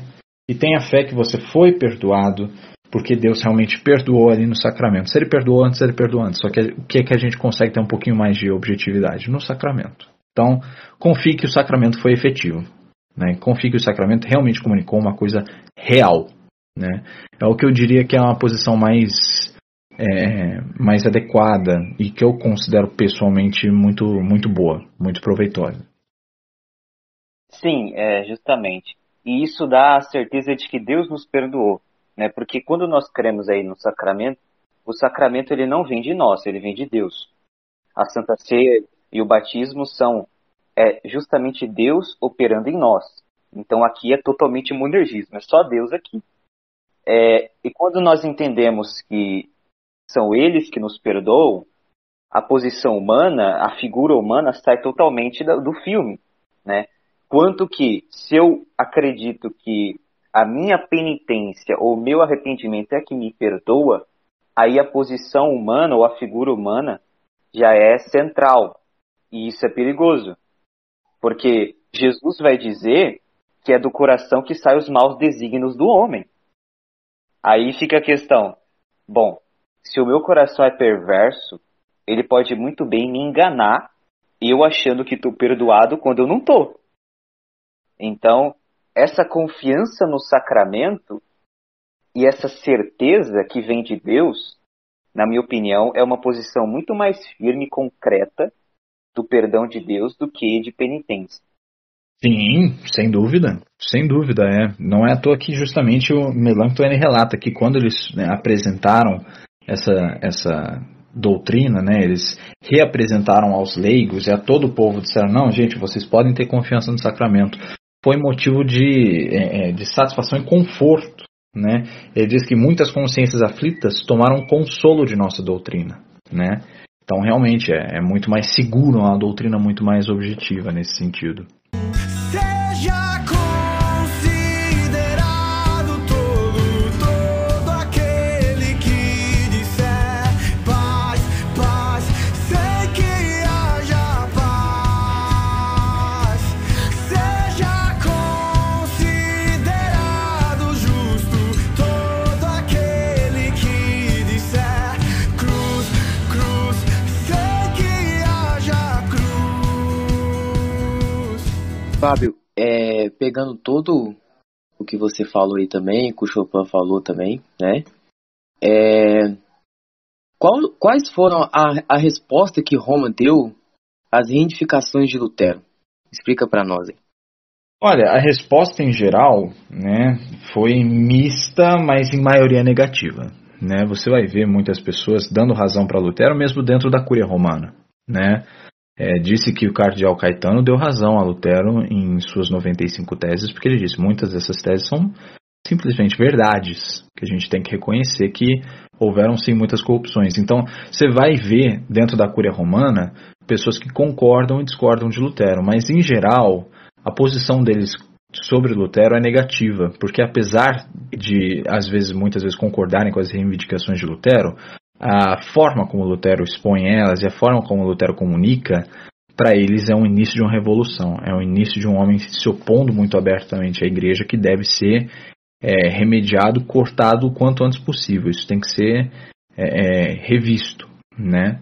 e tenha fé que você foi perdoado porque Deus realmente perdoou ali no sacramento. Se ele perdoou antes, ele perdoou antes. Só que o que é que a gente consegue ter um pouquinho mais de objetividade? No sacramento. Então, confie que o sacramento foi efetivo. Né? Confie que o sacramento realmente comunicou uma coisa real. Né? É o que eu diria que é uma posição mais, é, mais adequada e que eu considero pessoalmente muito, muito boa, muito proveitosa. Sim, é, justamente. E isso dá a certeza de que Deus nos perdoou. Né? Porque quando nós cremos aí no sacramento, o sacramento ele não vem de nós, ele vem de Deus. A Santa Ceia e o batismo são é, justamente Deus operando em nós. Então aqui é totalmente monergismo, é só Deus aqui. É, e quando nós entendemos que são eles que nos perdoam, a posição humana, a figura humana sai totalmente do, filme, né? Quanto que, se eu acredito que a minha penitência ou meu arrependimento é que me perdoa, aí a posição humana ou a figura humana já é central. E isso é perigoso. Porque Jesus vai dizer que é do coração que saem os maus desígnios do homem. Aí fica a questão: bom, se o meu coração é perverso, ele pode muito bem me enganar, eu achando que estou perdoado quando eu não estou. Então, essa confiança no sacramento e essa certeza que vem de Deus, na minha opinião, é uma posição muito mais firme e concreta do perdão de Deus do que de penitência. Sim, sem dúvida, sem dúvida, é. Não é à toa que justamente o Melanchthon relata que quando eles né, apresentaram essa, essa doutrina, né, eles reapresentaram aos leigos e a todo o povo, disseram, não, gente, vocês podem ter confiança no sacramento. Foi motivo de, é, é, de satisfação e conforto. Né? Ele diz que muitas consciências aflitas tomaram consolo de nossa doutrina. Né? Então, realmente, é, é muito mais seguro, é uma doutrina muito mais objetiva nesse sentido. Fábio, é, pegando todo o que você falou aí também, que o Chopin falou também, né? É, qual, quais foram a, a resposta que Roma deu às reivindicações de Lutero? Explica para nós aí. Olha, a resposta em geral, né, foi mista, mas em maioria negativa. Né? Você vai ver muitas pessoas dando razão para Lutero, mesmo dentro da Cúria Romana, né? É, disse que o cardeal Caetano deu razão a Lutero em suas 95 teses, porque ele disse muitas dessas teses são simplesmente verdades, que a gente tem que reconhecer que houveram sim muitas corrupções. Então, você vai ver dentro da Cúria Romana pessoas que concordam e discordam de Lutero, mas em geral, a posição deles sobre Lutero é negativa, porque apesar de às vezes muitas vezes concordarem com as reivindicações de Lutero, a forma como Lutero expõe elas e a forma como Lutero comunica, para eles é um início de uma revolução, é o início de um homem se opondo muito abertamente à igreja que deve ser é, remediado, cortado o quanto antes possível. Isso tem que ser é, é, revisto, né?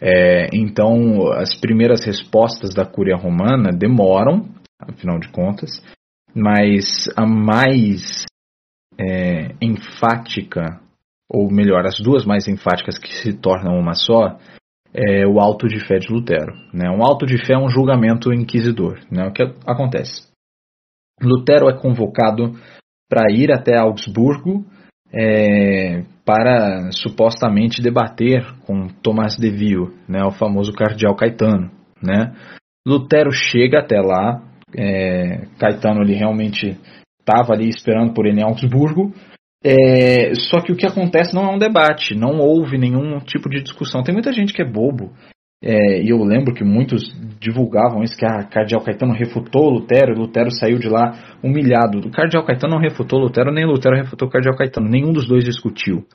É, então, as primeiras respostas da Cúria Romana demoram, afinal de contas, mas a mais é, enfática, ou melhor, as duas mais enfáticas que se tornam uma só, é o auto de fé de Lutero. Né? Um auto de fé é um julgamento inquisidor. Né? O que acontece? Lutero é convocado para ir até Augsburgo é, para supostamente debater com Tomás de Vio, né, o famoso cardeal Caetano. Né? Lutero chega até lá, é, Caetano ele realmente estava ali esperando por ele em Augsburgo, é, só que o que acontece não é um debate, não houve nenhum tipo de discussão. Tem muita gente que é bobo é, e eu lembro que muitos divulgavam isso, que a Cardeal Caetano refutou Lutero, e Lutero saiu de lá humilhado. O Cardeal Caetano não refutou Lutero, nem Lutero refutou o Cardeal Caetano. Nenhum dos dois discutiu.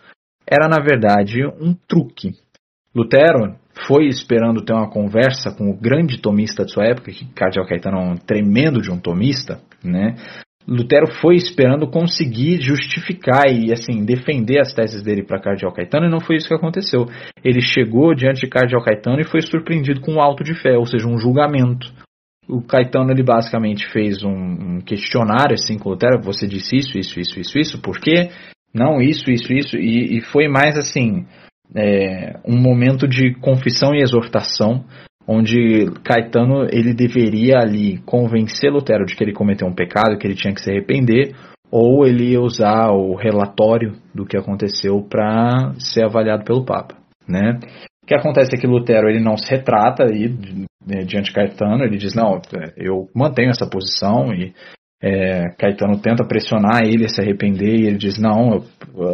Era, na verdade, um truque. Lutero foi esperando ter uma conversa com o grande tomista de sua época, que Cardeal Caetano é um tremendo de um tomista, né? Lutero foi esperando conseguir justificar e assim defender as teses dele para Cardeal Caetano e não foi isso que aconteceu. Ele chegou diante de Cardeal Caetano e foi surpreendido com um auto de fé, ou seja, um julgamento. O Caetano ele basicamente fez um, um questionário assim com Lutero, você disse isso, isso, isso, isso, isso, por quê? Não, isso, isso, isso, e, e foi mais assim é, um momento de confissão e exortação onde Caetano ele deveria ali convencer Lutero de que ele cometeu um pecado, que ele tinha que se arrepender, ou ele ia usar o relatório do que aconteceu para ser avaliado pelo Papa, né? O que acontece é que Lutero ele não se retrata aí né, diante de Caetano, ele diz não, eu mantenho essa posição e é, Caetano tenta pressionar ele a se arrepender e ele diz não,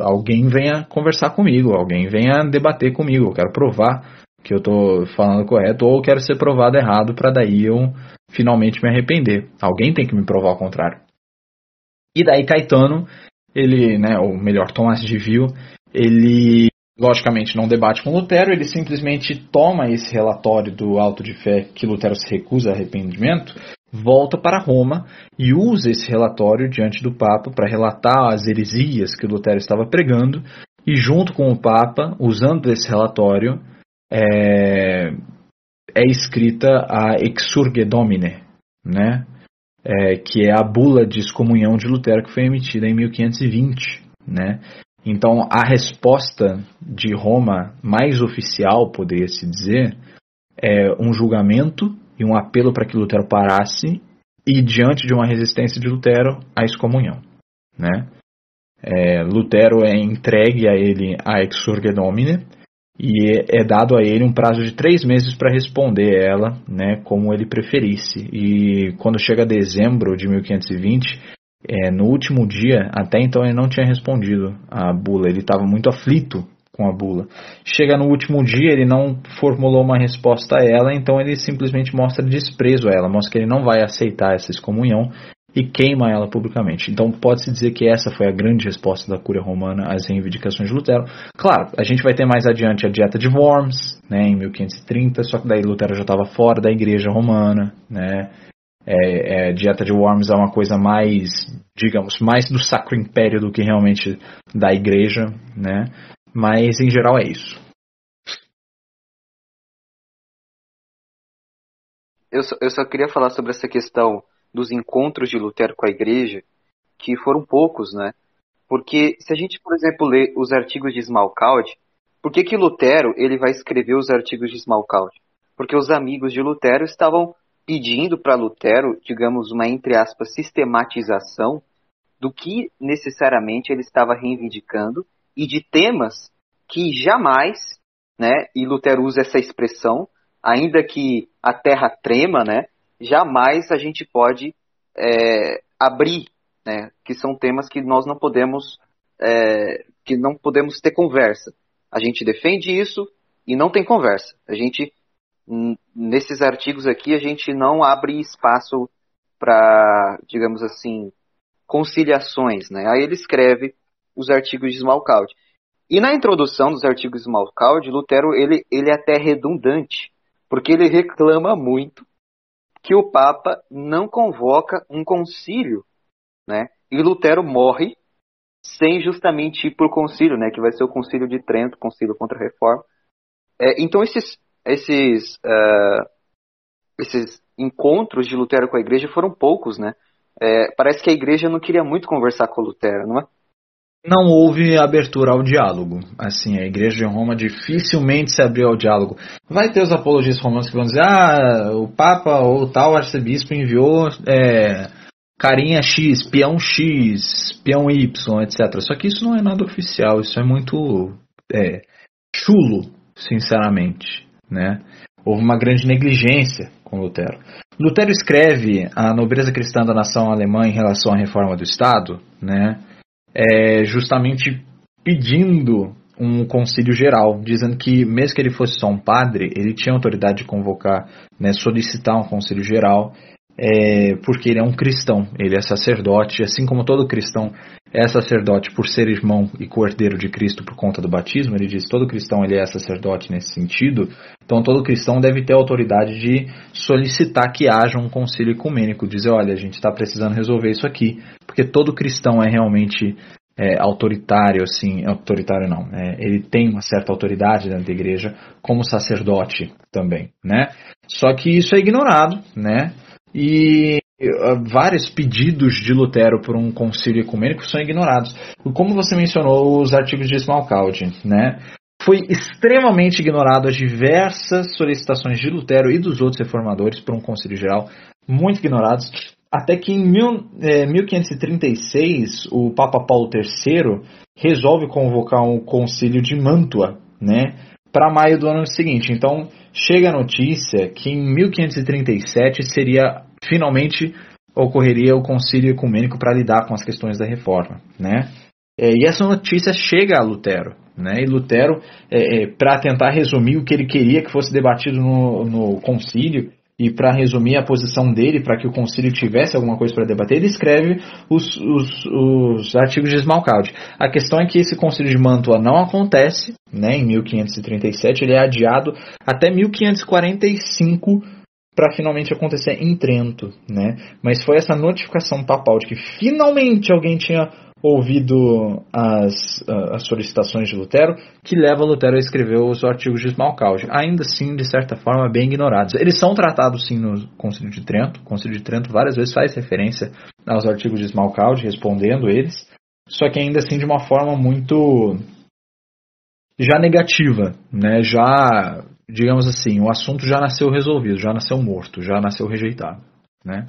alguém venha conversar comigo, alguém venha debater comigo, eu quero provar que eu estou falando correto, ou eu quero ser provado errado para daí eu finalmente me arrepender. Alguém tem que me provar o contrário. E daí Caetano, ele, né, ou melhor, Tomás de Vil, ele logicamente não debate com Lutero, ele simplesmente toma esse relatório do auto de fé que Lutero se recusa a arrependimento, volta para Roma e usa esse relatório diante do Papa para relatar as heresias que Lutero estava pregando, e junto com o Papa, usando esse relatório, é, é escrita a Exurge Domine, né? É, que é a bula de excomunhão de Lutero que foi emitida em 1520, né? Então a resposta de Roma mais oficial, poderia-se dizer, é um julgamento e um apelo para que Lutero parasse e diante de uma resistência de Lutero a excomunhão, né? É, Lutero é entregue a ele a Exurge Domine e é dado a ele um prazo de três meses para responder ela, né, como ele preferisse. E quando chega dezembro de 1520, é, no último dia, até então ele não tinha respondido a bula, ele estava muito aflito com a bula. Chega no último dia, ele não formulou uma resposta a ela, então ele simplesmente mostra desprezo a ela, mostra que ele não vai aceitar essa excomunhão e queima ela publicamente. Então pode-se dizer que essa foi a grande resposta da Cúria Romana às reivindicações de Lutero. Claro, a gente vai ter mais adiante a Dieta de Worms, né, em 1530, só que daí Lutero já estava fora da Igreja Romana, né. É, é, Dieta de Worms é uma coisa mais, digamos, mais do Sacro Império do que realmente da Igreja, né. Mas em geral é isso. Eu só, eu só queria falar sobre essa questão dos encontros de Lutero com a igreja, que foram poucos, né? Porque se a gente, por exemplo, lê os artigos de Smalcald, por que, que Lutero ele vai escrever os artigos de Smalcald? Porque os amigos de Lutero estavam pedindo para Lutero, digamos, uma entre aspas sistematização do que necessariamente ele estava reivindicando e de temas que jamais, né, e Lutero usa essa expressão, ainda que a terra trema, né, jamais a gente pode é, abrir, né, que são temas que nós não podemos, é, que não podemos ter conversa. A gente defende isso e não tem conversa. A gente, nesses artigos aqui, a gente não abre espaço para, digamos assim, conciliações, né? Aí ele escreve os artigos de Smalcald. E na introdução dos artigos de Smalcald, Lutero ele, ele é até redundante, porque ele reclama muito que o Papa não convoca um concílio, né? E Lutero morre sem justamente ir por concílio, né? Que vai ser o concílio de Trento, concílio contra a reforma. É, então esses, esses, uh, esses encontros de Lutero com a igreja foram poucos, né? É, parece que a igreja não queria muito conversar com Lutero, não é? Não houve abertura ao diálogo. Assim, a igreja de Roma dificilmente se abriu ao diálogo. Vai ter os apologistas romanos que vão dizer: ah, o Papa ou tal arcebispo enviou é, carinha X, peão X, peão Y, etc. Só que isso não é nada oficial, isso é muito é, chulo, sinceramente. Né? Houve uma grande negligência com Lutero. Lutero escreve a nobreza cristã da nação alemã em relação à reforma do Estado, né, é justamente pedindo um concílio geral, dizendo que mesmo que ele fosse só um padre, ele tinha autoridade de convocar, né, solicitar um concílio geral é, porque ele é um cristão, ele é sacerdote, assim como todo cristão é sacerdote por ser irmão e cordeiro de Cristo por conta do batismo, ele diz todo cristão ele é sacerdote nesse sentido, então todo cristão deve ter autoridade de solicitar que haja um concílio ecumênico, dizer, olha, a gente está precisando resolver isso aqui, porque todo cristão é realmente é, autoritário, assim, autoritário não, é, ele tem uma certa autoridade dentro da igreja como sacerdote também, né? Só que isso é ignorado, né? e uh, vários pedidos de Lutero por um concílio ecumênico são ignorados. Como você mencionou, os artigos de Smalcaldi, né? Foi extremamente ignorado as diversas solicitações de Lutero e dos outros reformadores por um concílio geral, muito ignorados, até que em mil, é, 1536 o Papa Paulo III resolve convocar um concílio de Mantua, né? Para maio do ano seguinte. Então, chega a notícia que em 1537 seria finalmente ocorreria o concílio ecumênico para lidar com as questões da reforma, né? É, e essa notícia chega a Lutero, né? E Lutero, é, é, para tentar resumir o que ele queria que fosse debatido no, no concílio e para resumir a posição dele, para que o concílio tivesse alguma coisa para debater, ele escreve os, os, os artigos de Smalcalde. A questão é que esse concílio de Mantua não acontece, né, em 1537, ele é adiado até 1545 para finalmente acontecer em Trento, né? Mas foi essa notificação papal de que finalmente alguém tinha ouvido as, as solicitações de Lutero, que leva Lutero a escrever os artigos de Smalcalde, ainda assim, de certa forma, bem ignorados. Eles são tratados, sim, no Concílio de Trento. O Concílio de Trento várias vezes faz referência aos artigos de Smalcalde, respondendo eles, só que ainda assim de uma forma muito já negativa, né? já, digamos assim, o assunto já nasceu resolvido, já nasceu morto, já nasceu rejeitado. Né?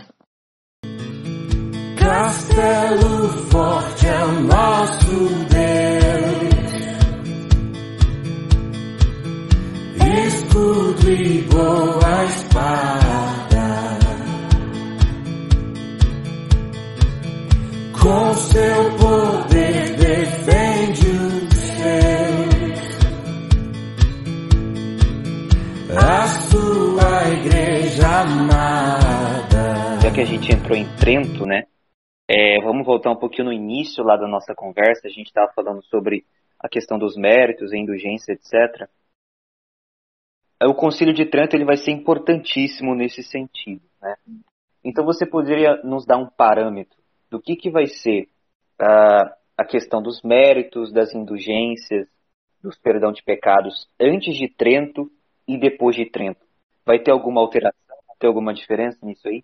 Castelo forte é nosso Deus, escudo e boa espada, com seu poder defende os seus, a sua igreja amada. Já que a gente entrou em Trento, né? É, vamos voltar um pouquinho no início lá da nossa conversa. A gente estava falando sobre a questão dos méritos, a indulgência, etc. O Concílio de Trento ele vai ser importantíssimo nesse sentido. Né? Então você poderia nos dar um parâmetro do que, que vai ser uh, a questão dos méritos, das indulgências, dos perdão de pecados antes de Trento e depois de Trento? Vai ter alguma alteração? Vai ter alguma diferença nisso aí?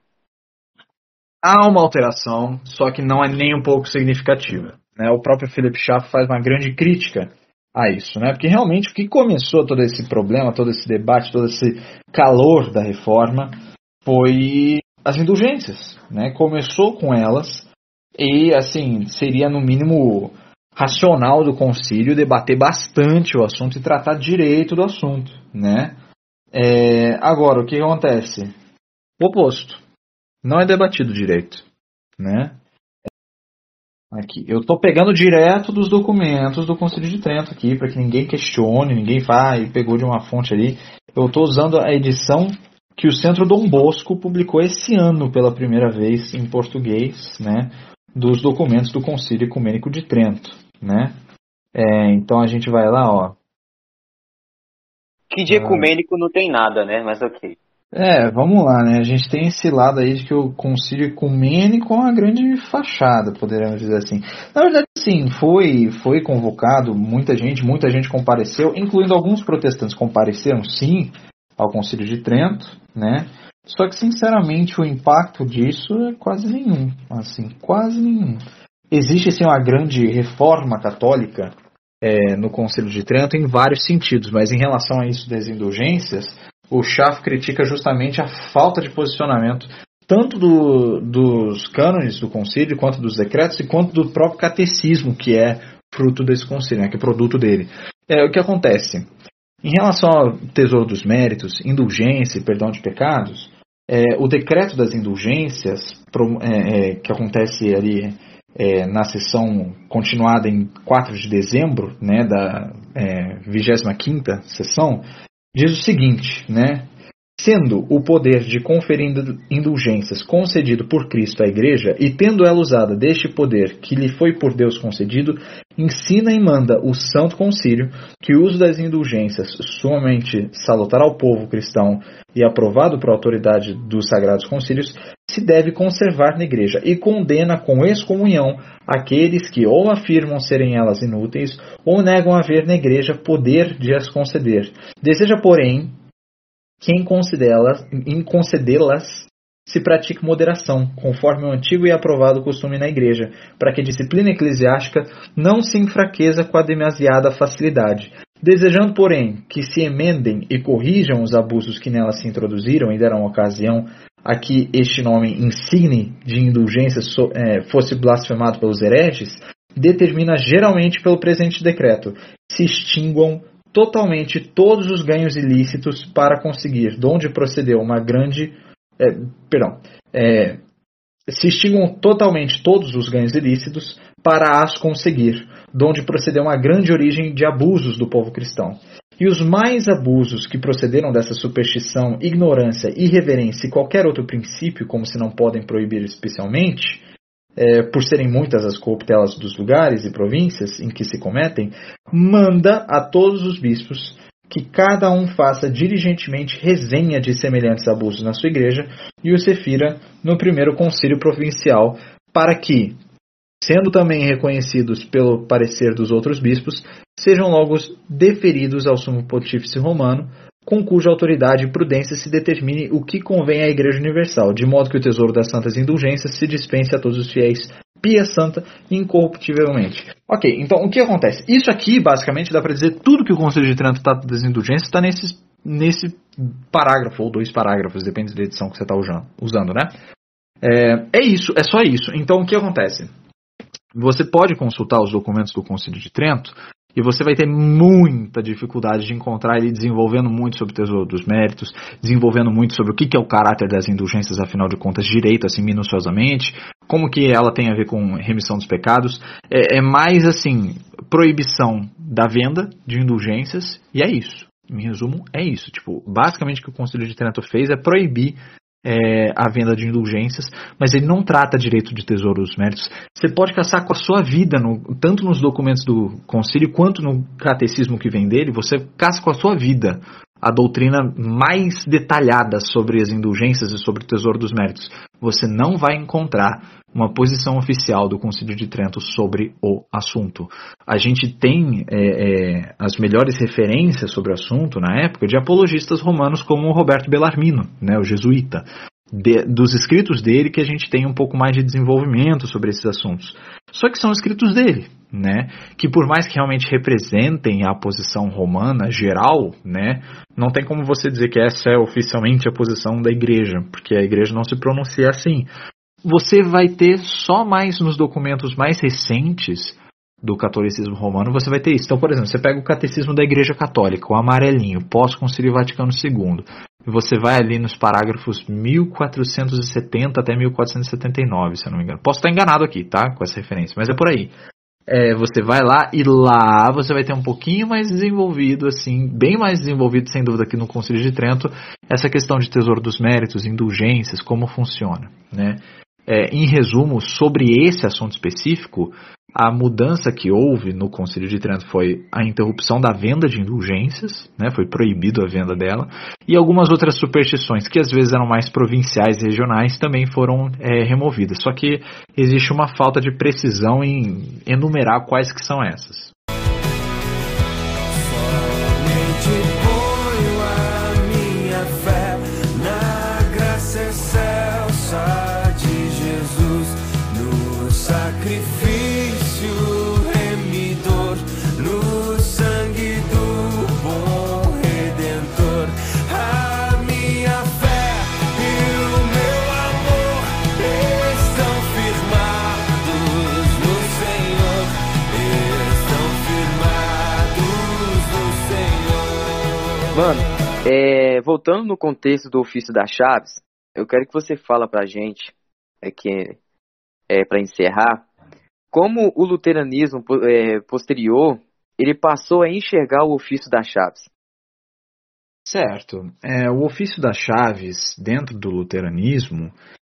Há uma alteração, só que não é nem um pouco significativa. Né? O próprio Philip Schaff faz uma grande crítica a isso, né? porque realmente o que começou todo esse problema, todo esse debate, todo esse calor da reforma foi as indulgências. Né? Começou com elas e, assim, seria no mínimo racional do concílio debater bastante o assunto e tratar direito do assunto. Né? É, agora, o que acontece? O oposto não é debatido direito, né? Aqui, eu estou pegando direto dos documentos do Conselho de Trento aqui, para que ninguém questione, ninguém vá e pegou de uma fonte ali. Eu estou usando a edição que o Centro Dom Bosco publicou esse ano pela primeira vez em português, né, dos documentos do Concílio Ecumênico de Trento, né? É, então a gente vai lá, ó. Que de ecumênico não tem nada, né? Mas ok. É, vamos lá, né? A gente tem esse lado aí de que o concílio ecumênico é uma grande fachada, poderíamos dizer assim. Na verdade, sim, foi, foi convocado muita gente, muita gente compareceu, incluindo alguns protestantes compareceram, sim, ao Concílio de Trento, né? Só que sinceramente o impacto disso é quase nenhum, assim, quase nenhum. Existe sim uma grande reforma católica é, no Concílio de Trento em vários sentidos, mas em relação a isso das indulgências, o Schaff critica justamente a falta de posicionamento tanto do, dos cânones do concílio, quanto dos decretos, e quanto do próprio catecismo, que é fruto desse concílio, né, que é produto dele. É, o que acontece? Em relação ao tesouro dos méritos, indulgência e perdão de pecados, é, o decreto das indulgências, é, é, que acontece ali é, na sessão continuada em 4 de dezembro, né, da 25 é, sessão, diz o seguinte, né, Sendo o poder de conferir indulgências concedido por Cristo à Igreja, e tendo ela usada deste poder que lhe foi por Deus concedido, ensina e manda o Santo Concílio que o uso das indulgências, somente salutar ao povo cristão e aprovado por autoridade dos Sagrados Concílios, se deve conservar na Igreja, e condena com excomunhão aqueles que ou afirmam serem elas inúteis, ou negam haver na Igreja poder de as conceder. Deseja, porém, que em concedê-las se pratique moderação, conforme o antigo e aprovado costume na Igreja, para que a disciplina eclesiástica não se enfraqueça com a demasiada facilidade. Desejando, porém, que se emendem e corrijam os abusos que nela se introduziram e deram ocasião a que este nome insigne de indulgência é, fosse blasfemado pelos hereges, determina geralmente pelo presente decreto se extinguam totalmente todos os ganhos ilícitos para conseguir, de onde procedeu uma grande. É, perdão. É, se extinguam totalmente todos os ganhos ilícitos para as conseguir, de onde procedeu uma grande origem de abusos do povo cristão. E os mais abusos que procederam dessa superstição, ignorância, irreverência e qualquer outro princípio, como se não podem proibir especialmente, é, por serem muitas as corruptelas dos lugares e províncias em que se cometem, manda a todos os bispos que cada um faça diligentemente resenha de semelhantes abusos na sua igreja e os refira no primeiro concílio provincial, para que, sendo também reconhecidos pelo parecer dos outros bispos, sejam logo deferidos ao sumo pontífice romano, com cuja autoridade e prudência se determine o que convém à Igreja Universal, de modo que o tesouro das santas indulgências se dispense a todos os fiéis pia santa incorruptivelmente. Ok, então o que acontece? Isso aqui, basicamente, dá para dizer tudo que o Conselho de Trento trata das indulgências está nesse, nesse parágrafo, ou dois parágrafos, depende da edição que você está usando, né? É, é isso, é só isso. Então o que acontece? Você pode consultar os documentos do Conselho de Trento e você vai ter muita dificuldade de encontrar ele desenvolvendo muito sobre o tesouro dos méritos, desenvolvendo muito sobre o que é o caráter das indulgências, afinal de contas, direito, assim, minuciosamente, como que ela tem a ver com remissão dos pecados. É, é mais, assim, proibição da venda de indulgências, e é isso. Em resumo, é isso. Tipo, basicamente o que o Conselho de Trento fez é proibir é, a venda de indulgências, mas ele não trata direito de tesouro dos méritos. Você pode caçar com a sua vida, no, tanto nos documentos do concílio quanto no catecismo que vem dele, você caça com a sua vida a doutrina mais detalhada sobre as indulgências e sobre o tesouro dos méritos. Você não vai encontrar uma posição oficial do Concílio de Trento sobre o assunto. A gente tem é, é, as melhores referências sobre o assunto na época de apologistas romanos como o Roberto Bellarmino, né, o jesuíta. De, dos escritos dele que a gente tem um pouco mais de desenvolvimento sobre esses assuntos. Só que são escritos dele, né? Que por mais que realmente representem a posição romana geral, né? Não tem como você dizer que essa é oficialmente a posição da igreja, porque a igreja não se pronuncia assim. Você vai ter só mais nos documentos mais recentes do catolicismo romano, você vai ter isso. Então, por exemplo, você pega o catecismo da Igreja Católica, o amarelinho, pós-concílio Vaticano II, e você vai ali nos parágrafos 1470 até 1479, se eu não me engano. Posso estar enganado aqui, tá? Com essa referência, mas é por aí é, você vai lá e lá você vai ter um pouquinho mais desenvolvido, assim, bem mais desenvolvido, sem dúvida, aqui no Conselho de Trento, essa questão de tesouro dos méritos, indulgências, como funciona, né? É, em resumo, sobre esse assunto específico, a mudança que houve no Conselho de Trento foi a interrupção da venda de indulgências, né, foi proibido a venda dela, e algumas outras superstições que às vezes eram mais provinciais e regionais também foram é, removidas. Só que existe uma falta de precisão em enumerar quais que são essas. É, voltando no contexto do ofício das chaves, eu quero que você fala pra gente, é que é, para encerrar, como o luteranismo é, posterior ele passou a enxergar o ofício das chaves. Certo. É, o ofício das chaves dentro do luteranismo,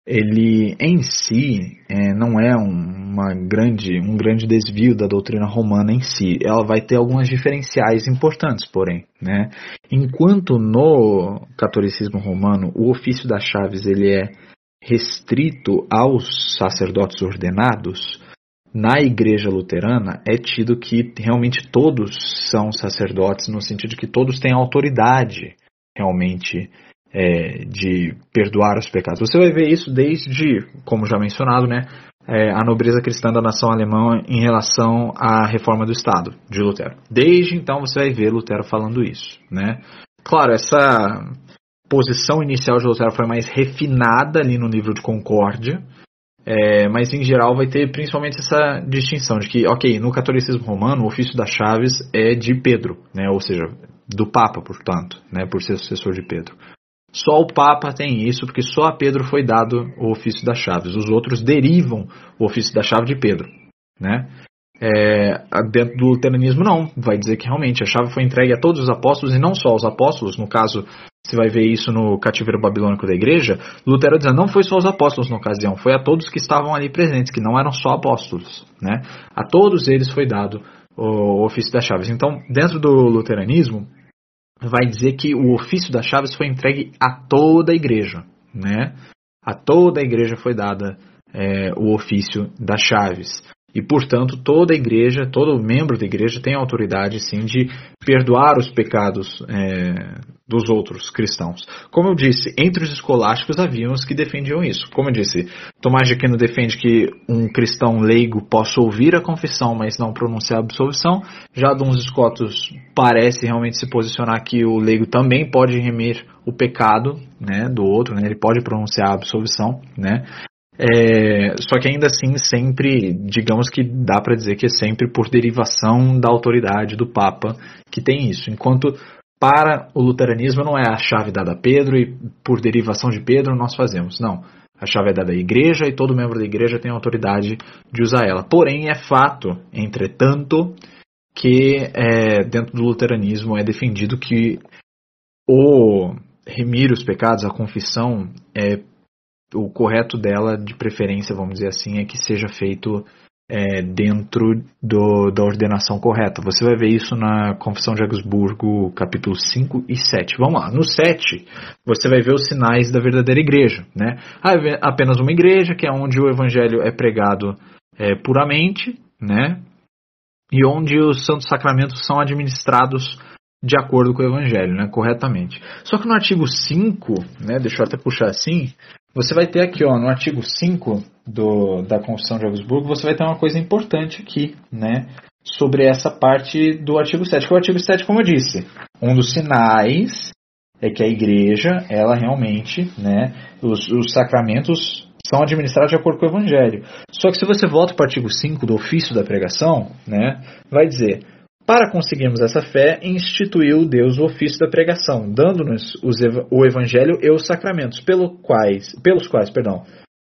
ele em si é, não é um, uma grande, um grande desvio da doutrina romana em si. Ela vai ter algumas diferenciais importantes, porém, né? Enquanto no catolicismo romano o ofício das chaves ele é restrito aos sacerdotes ordenados, na igreja luterana é tido que realmente todos são sacerdotes, no sentido de que todos têm autoridade realmente é, de perdoar os pecados. Você vai ver isso desde, como já mencionado, né, é, a nobreza cristã da nação alemã em relação à reforma do Estado de Lutero. Desde então você vai ver Lutero falando isso, né? Claro, essa posição inicial de Lutero foi mais refinada ali no livro de Concórdia, é, mas em geral vai ter principalmente essa distinção de que, ok, no catolicismo romano o ofício das chaves é de Pedro, né, ou seja, do Papa, portanto, né, por ser sucessor de Pedro. Só o Papa tem isso, porque só a Pedro foi dado o ofício das chaves. Os outros derivam o ofício da chave de Pedro, né? É, dentro do luteranismo não, vai dizer que realmente a chave foi entregue a todos os apóstolos e não só aos apóstolos, no caso, você vai ver isso no cativeiro babilônico da igreja, Lutero dizendo não foi só aos apóstolos na ocasião, foi a todos que estavam ali presentes, que não eram só apóstolos, né? A todos eles foi dado o ofício das chaves. Então, dentro do luteranismo, vai dizer que o ofício das chaves foi entregue a toda a igreja, né? A toda a igreja foi dada é, o ofício das chaves. E, portanto, toda igreja, todo membro da igreja tem autoridade, sim, de perdoar os pecados é, dos outros cristãos. Como eu disse, entre os escolásticos haviam os que defendiam isso. Como eu disse, Tomás de Aquino defende que um cristão leigo possa ouvir a confissão, mas não pronunciar a absolvição. Já Dons Scotus parece realmente se posicionar que o leigo também pode remir o pecado né, do outro, né, ele pode pronunciar a absolvição, né, é, só que ainda assim, sempre, digamos que dá para dizer que é sempre por derivação da autoridade do Papa que tem isso. Enquanto para o luteranismo não é a chave dada a Pedro e por derivação de Pedro nós fazemos. Não. A chave é dada à igreja e todo membro da igreja tem a autoridade de usar ela. Porém, é fato, entretanto, que é, dentro do luteranismo é defendido que o remir os pecados, a confissão, é o correto dela, de preferência, vamos dizer assim, é que seja feito é, dentro do, da ordenação correta. Você vai ver isso na Confissão de Augsburgo, capítulo 5 e 7. Vamos lá, no 7, você vai ver os sinais da verdadeira igreja. Né? Há apenas uma igreja, que é onde o evangelho é pregado é, puramente, né? e onde os santos sacramentos são administrados de acordo com o evangelho, né, corretamente. Só que no artigo 5, né, deixa eu até puxar assim, você vai ter aqui, ó, no artigo 5 do, da Confissão de Augsburgo, você vai ter uma coisa importante aqui, né, sobre essa parte do artigo 7. Que o artigo 7, como eu disse, um dos sinais é que a igreja, ela realmente, né, os, os sacramentos são administrados de acordo com o evangelho. Só que se você volta para o artigo 5 do ofício da pregação, né, vai dizer para conseguirmos essa fé, instituiu Deus o ofício da pregação, dando-nos o evangelho e os sacramentos, quais, pelos quais, perdão,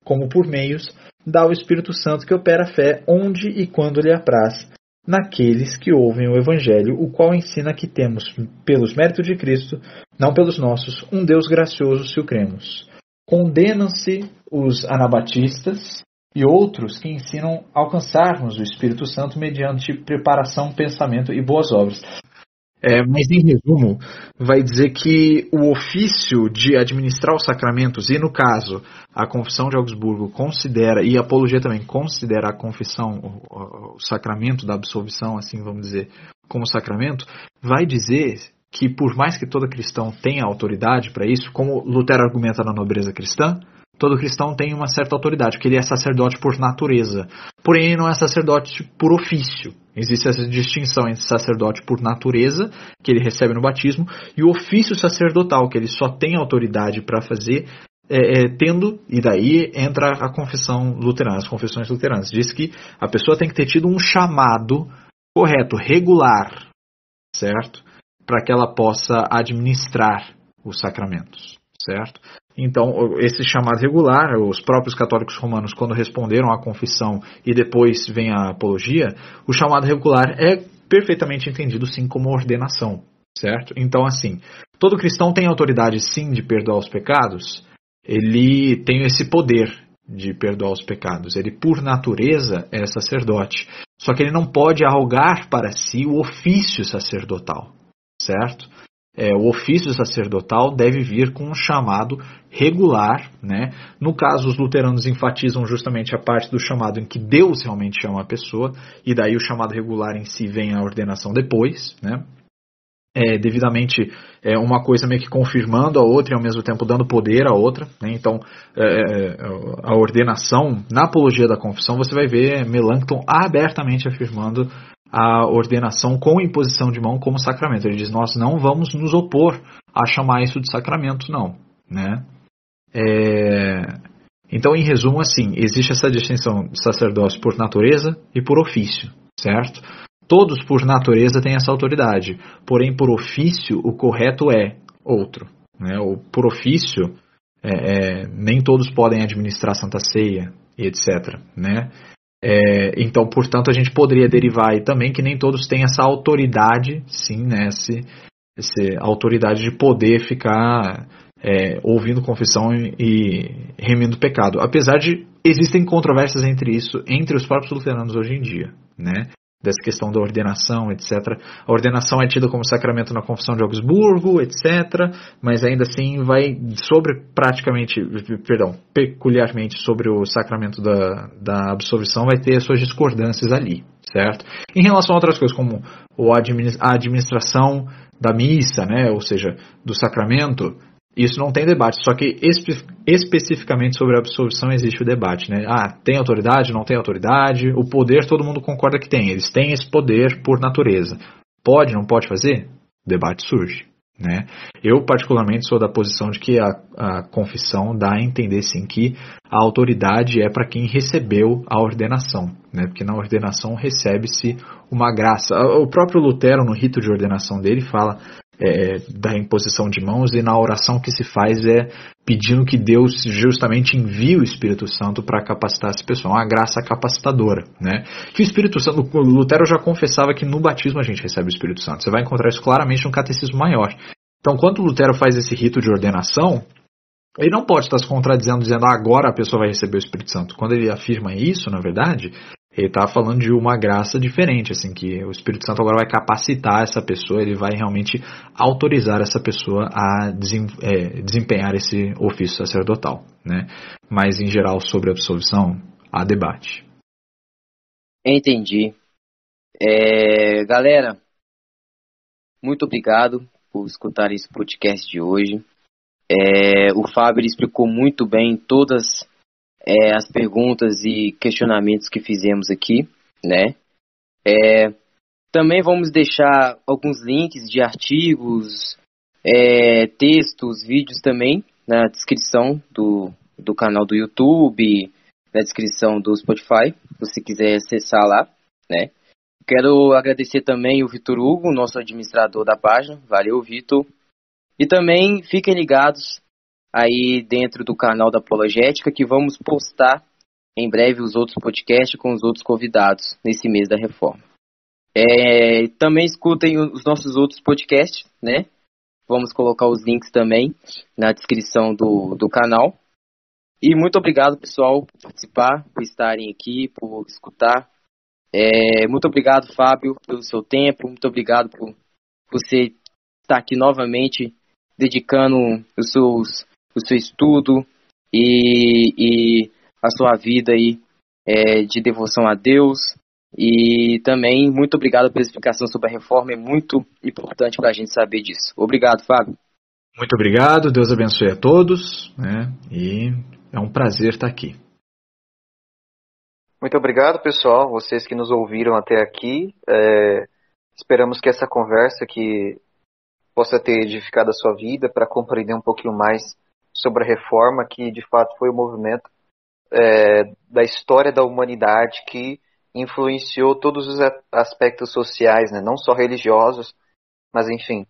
como por meios, dá o Espírito Santo que opera a fé onde e quando lhe apraz, naqueles que ouvem o evangelho, o qual ensina que temos, pelos méritos de Cristo, não pelos nossos, um Deus gracioso se o cremos. Condenam-se os anabatistas e outros que ensinam a alcançarmos o Espírito Santo mediante preparação, pensamento e boas obras. É, mas em resumo, vai dizer que o ofício de administrar os sacramentos, e no caso, a Confissão de Augsburgo considera, e a Apologia também considera a confissão, o, o sacramento da absolvição, assim vamos dizer, como sacramento, vai dizer que por mais que todo cristão tenha autoridade para isso, como Lutero argumenta na nobreza cristã, todo cristão tem uma certa autoridade, porque ele é sacerdote por natureza. Porém, ele não é sacerdote por ofício. Existe essa distinção entre sacerdote por natureza, que ele recebe no batismo, e o ofício sacerdotal, que ele só tem autoridade para fazer, é, é, tendo, e daí entra a confissão luterana, as confissões luteranas. Diz que a pessoa tem que ter tido um chamado correto, regular, certo? Para que ela possa administrar os sacramentos, certo? Então, esse chamado regular, os próprios católicos romanos, quando responderam à confissão e depois vem a apologia, o chamado regular é perfeitamente entendido sim como ordenação, certo? Então, assim, todo cristão tem autoridade sim de perdoar os pecados, ele tem esse poder de perdoar os pecados. Ele, por natureza, é sacerdote. Só que ele não pode arrogar para si o ofício sacerdotal, certo? É, o ofício sacerdotal deve vir com um chamado regular, né? No caso, os luteranos enfatizam justamente a parte do chamado em que Deus realmente chama a pessoa, e daí o chamado regular em si vem a ordenação depois, né? É, devidamente é, uma coisa meio que confirmando a outra e ao mesmo tempo dando poder à outra. Né? Então, é, é a ordenação, na apologia da confissão, você vai ver Melanchthon abertamente afirmando a ordenação com imposição de mão como sacramento. Ele diz: Nós não vamos nos opor a chamar isso de sacramento, não. Né? É... Então, em resumo, assim, existe essa distinção de sacerdócio por natureza e por ofício, certo? Todos, por natureza, têm essa autoridade, porém, por ofício, o correto é outro. Né? O, por ofício, é, é, nem todos podem administrar Santa Ceia etc. Né? É, então, portanto, a gente poderia derivar aí também que nem todos têm essa autoridade, sim, né, esse, essa autoridade de poder ficar é, ouvindo confissão e, e pecado. Apesar de existem controvérsias entre isso entre os próprios luteranos hoje em dia, né? Dessa questão da ordenação, etc. A ordenação é tida como sacramento na Confissão de Augsburgo, etc. Mas ainda assim vai sobre praticamente, perdão, peculiarmente sobre o sacramento da, da absolvição vai ter suas discordâncias ali, certo? Em relação a outras coisas como a administração da missa, né, ou seja, do sacramento, isso não tem debate, só que espe especificamente sobre a absolvição existe o debate, né? Ah, tem autoridade, não tem autoridade? O poder todo mundo concorda que tem, eles têm esse poder por natureza. Pode, não pode fazer? O debate surge, né? Eu particularmente sou da posição de que a, a confissão dá a entender sim que a autoridade é para quem recebeu a ordenação, né? Porque na ordenação recebe-se uma graça. O próprio Lutero no rito de ordenação dele fala é, da imposição de mãos e na oração que se faz é pedindo que Deus justamente envie o Espírito Santo para capacitar essa pessoa, uma graça capacitadora, né? Que o Espírito Santo, Lutero já confessava que no batismo a gente recebe o Espírito Santo. Você vai encontrar isso claramente no catecismo maior. Então, quando Lutero faz esse rito de ordenação, ele não pode estar se contradizendo dizendo ah, agora a pessoa vai receber o Espírito Santo. Quando ele afirma isso, na verdade, ele está falando de uma graça diferente, assim, que o Espírito Santo agora vai capacitar essa pessoa, ele vai realmente autorizar essa pessoa a desem, é, desempenhar esse ofício sacerdotal, né? Mas, em geral, sobre a absolvição, há debate. Entendi. É, galera, muito obrigado por escutar esse podcast de hoje. É, o Fábio explicou muito bem todas é, as perguntas e questionamentos que fizemos aqui, né? É, também vamos deixar alguns links de artigos, é, textos, vídeos também na descrição do, do canal do YouTube, na descrição do Spotify, se você quiser acessar lá, né? Quero agradecer também o Vitor Hugo, nosso administrador da página. Valeu, Vitor. E também fiquem ligados aí dentro do canal da Apologética, que vamos postar em breve os outros podcasts com os outros convidados nesse mês da reforma. É, também escutem os nossos outros podcasts, né? Vamos colocar os links também na descrição do, do canal. E muito obrigado, pessoal, por participar, por estarem aqui, por escutar. É, muito obrigado, Fábio, pelo seu tempo. Muito obrigado por você estar aqui novamente, dedicando os seus o seu estudo e, e a sua vida aí é, de devoção a Deus. E também muito obrigado pela explicação sobre a reforma, é muito importante para a gente saber disso. Obrigado, Fábio. Muito obrigado, Deus abençoe a todos, né? E É um prazer estar aqui. Muito obrigado, pessoal, vocês que nos ouviram até aqui. É, esperamos que essa conversa que possa ter edificado a sua vida para compreender um pouquinho mais sobre a reforma, que de fato foi o movimento é, da história da humanidade que influenciou todos os aspectos sociais, né? não só religiosos, mas enfim,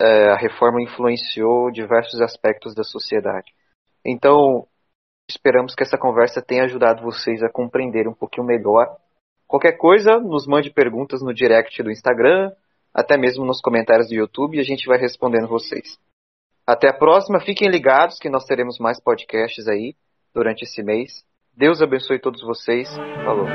é, a reforma influenciou diversos aspectos da sociedade. Então, esperamos que essa conversa tenha ajudado vocês a compreender um pouquinho melhor. Qualquer coisa, nos mande perguntas no direct do Instagram, até mesmo nos comentários do YouTube, e a gente vai respondendo vocês. Até a próxima, fiquem ligados que nós teremos mais podcasts aí durante esse mês. Deus abençoe todos vocês. Falou.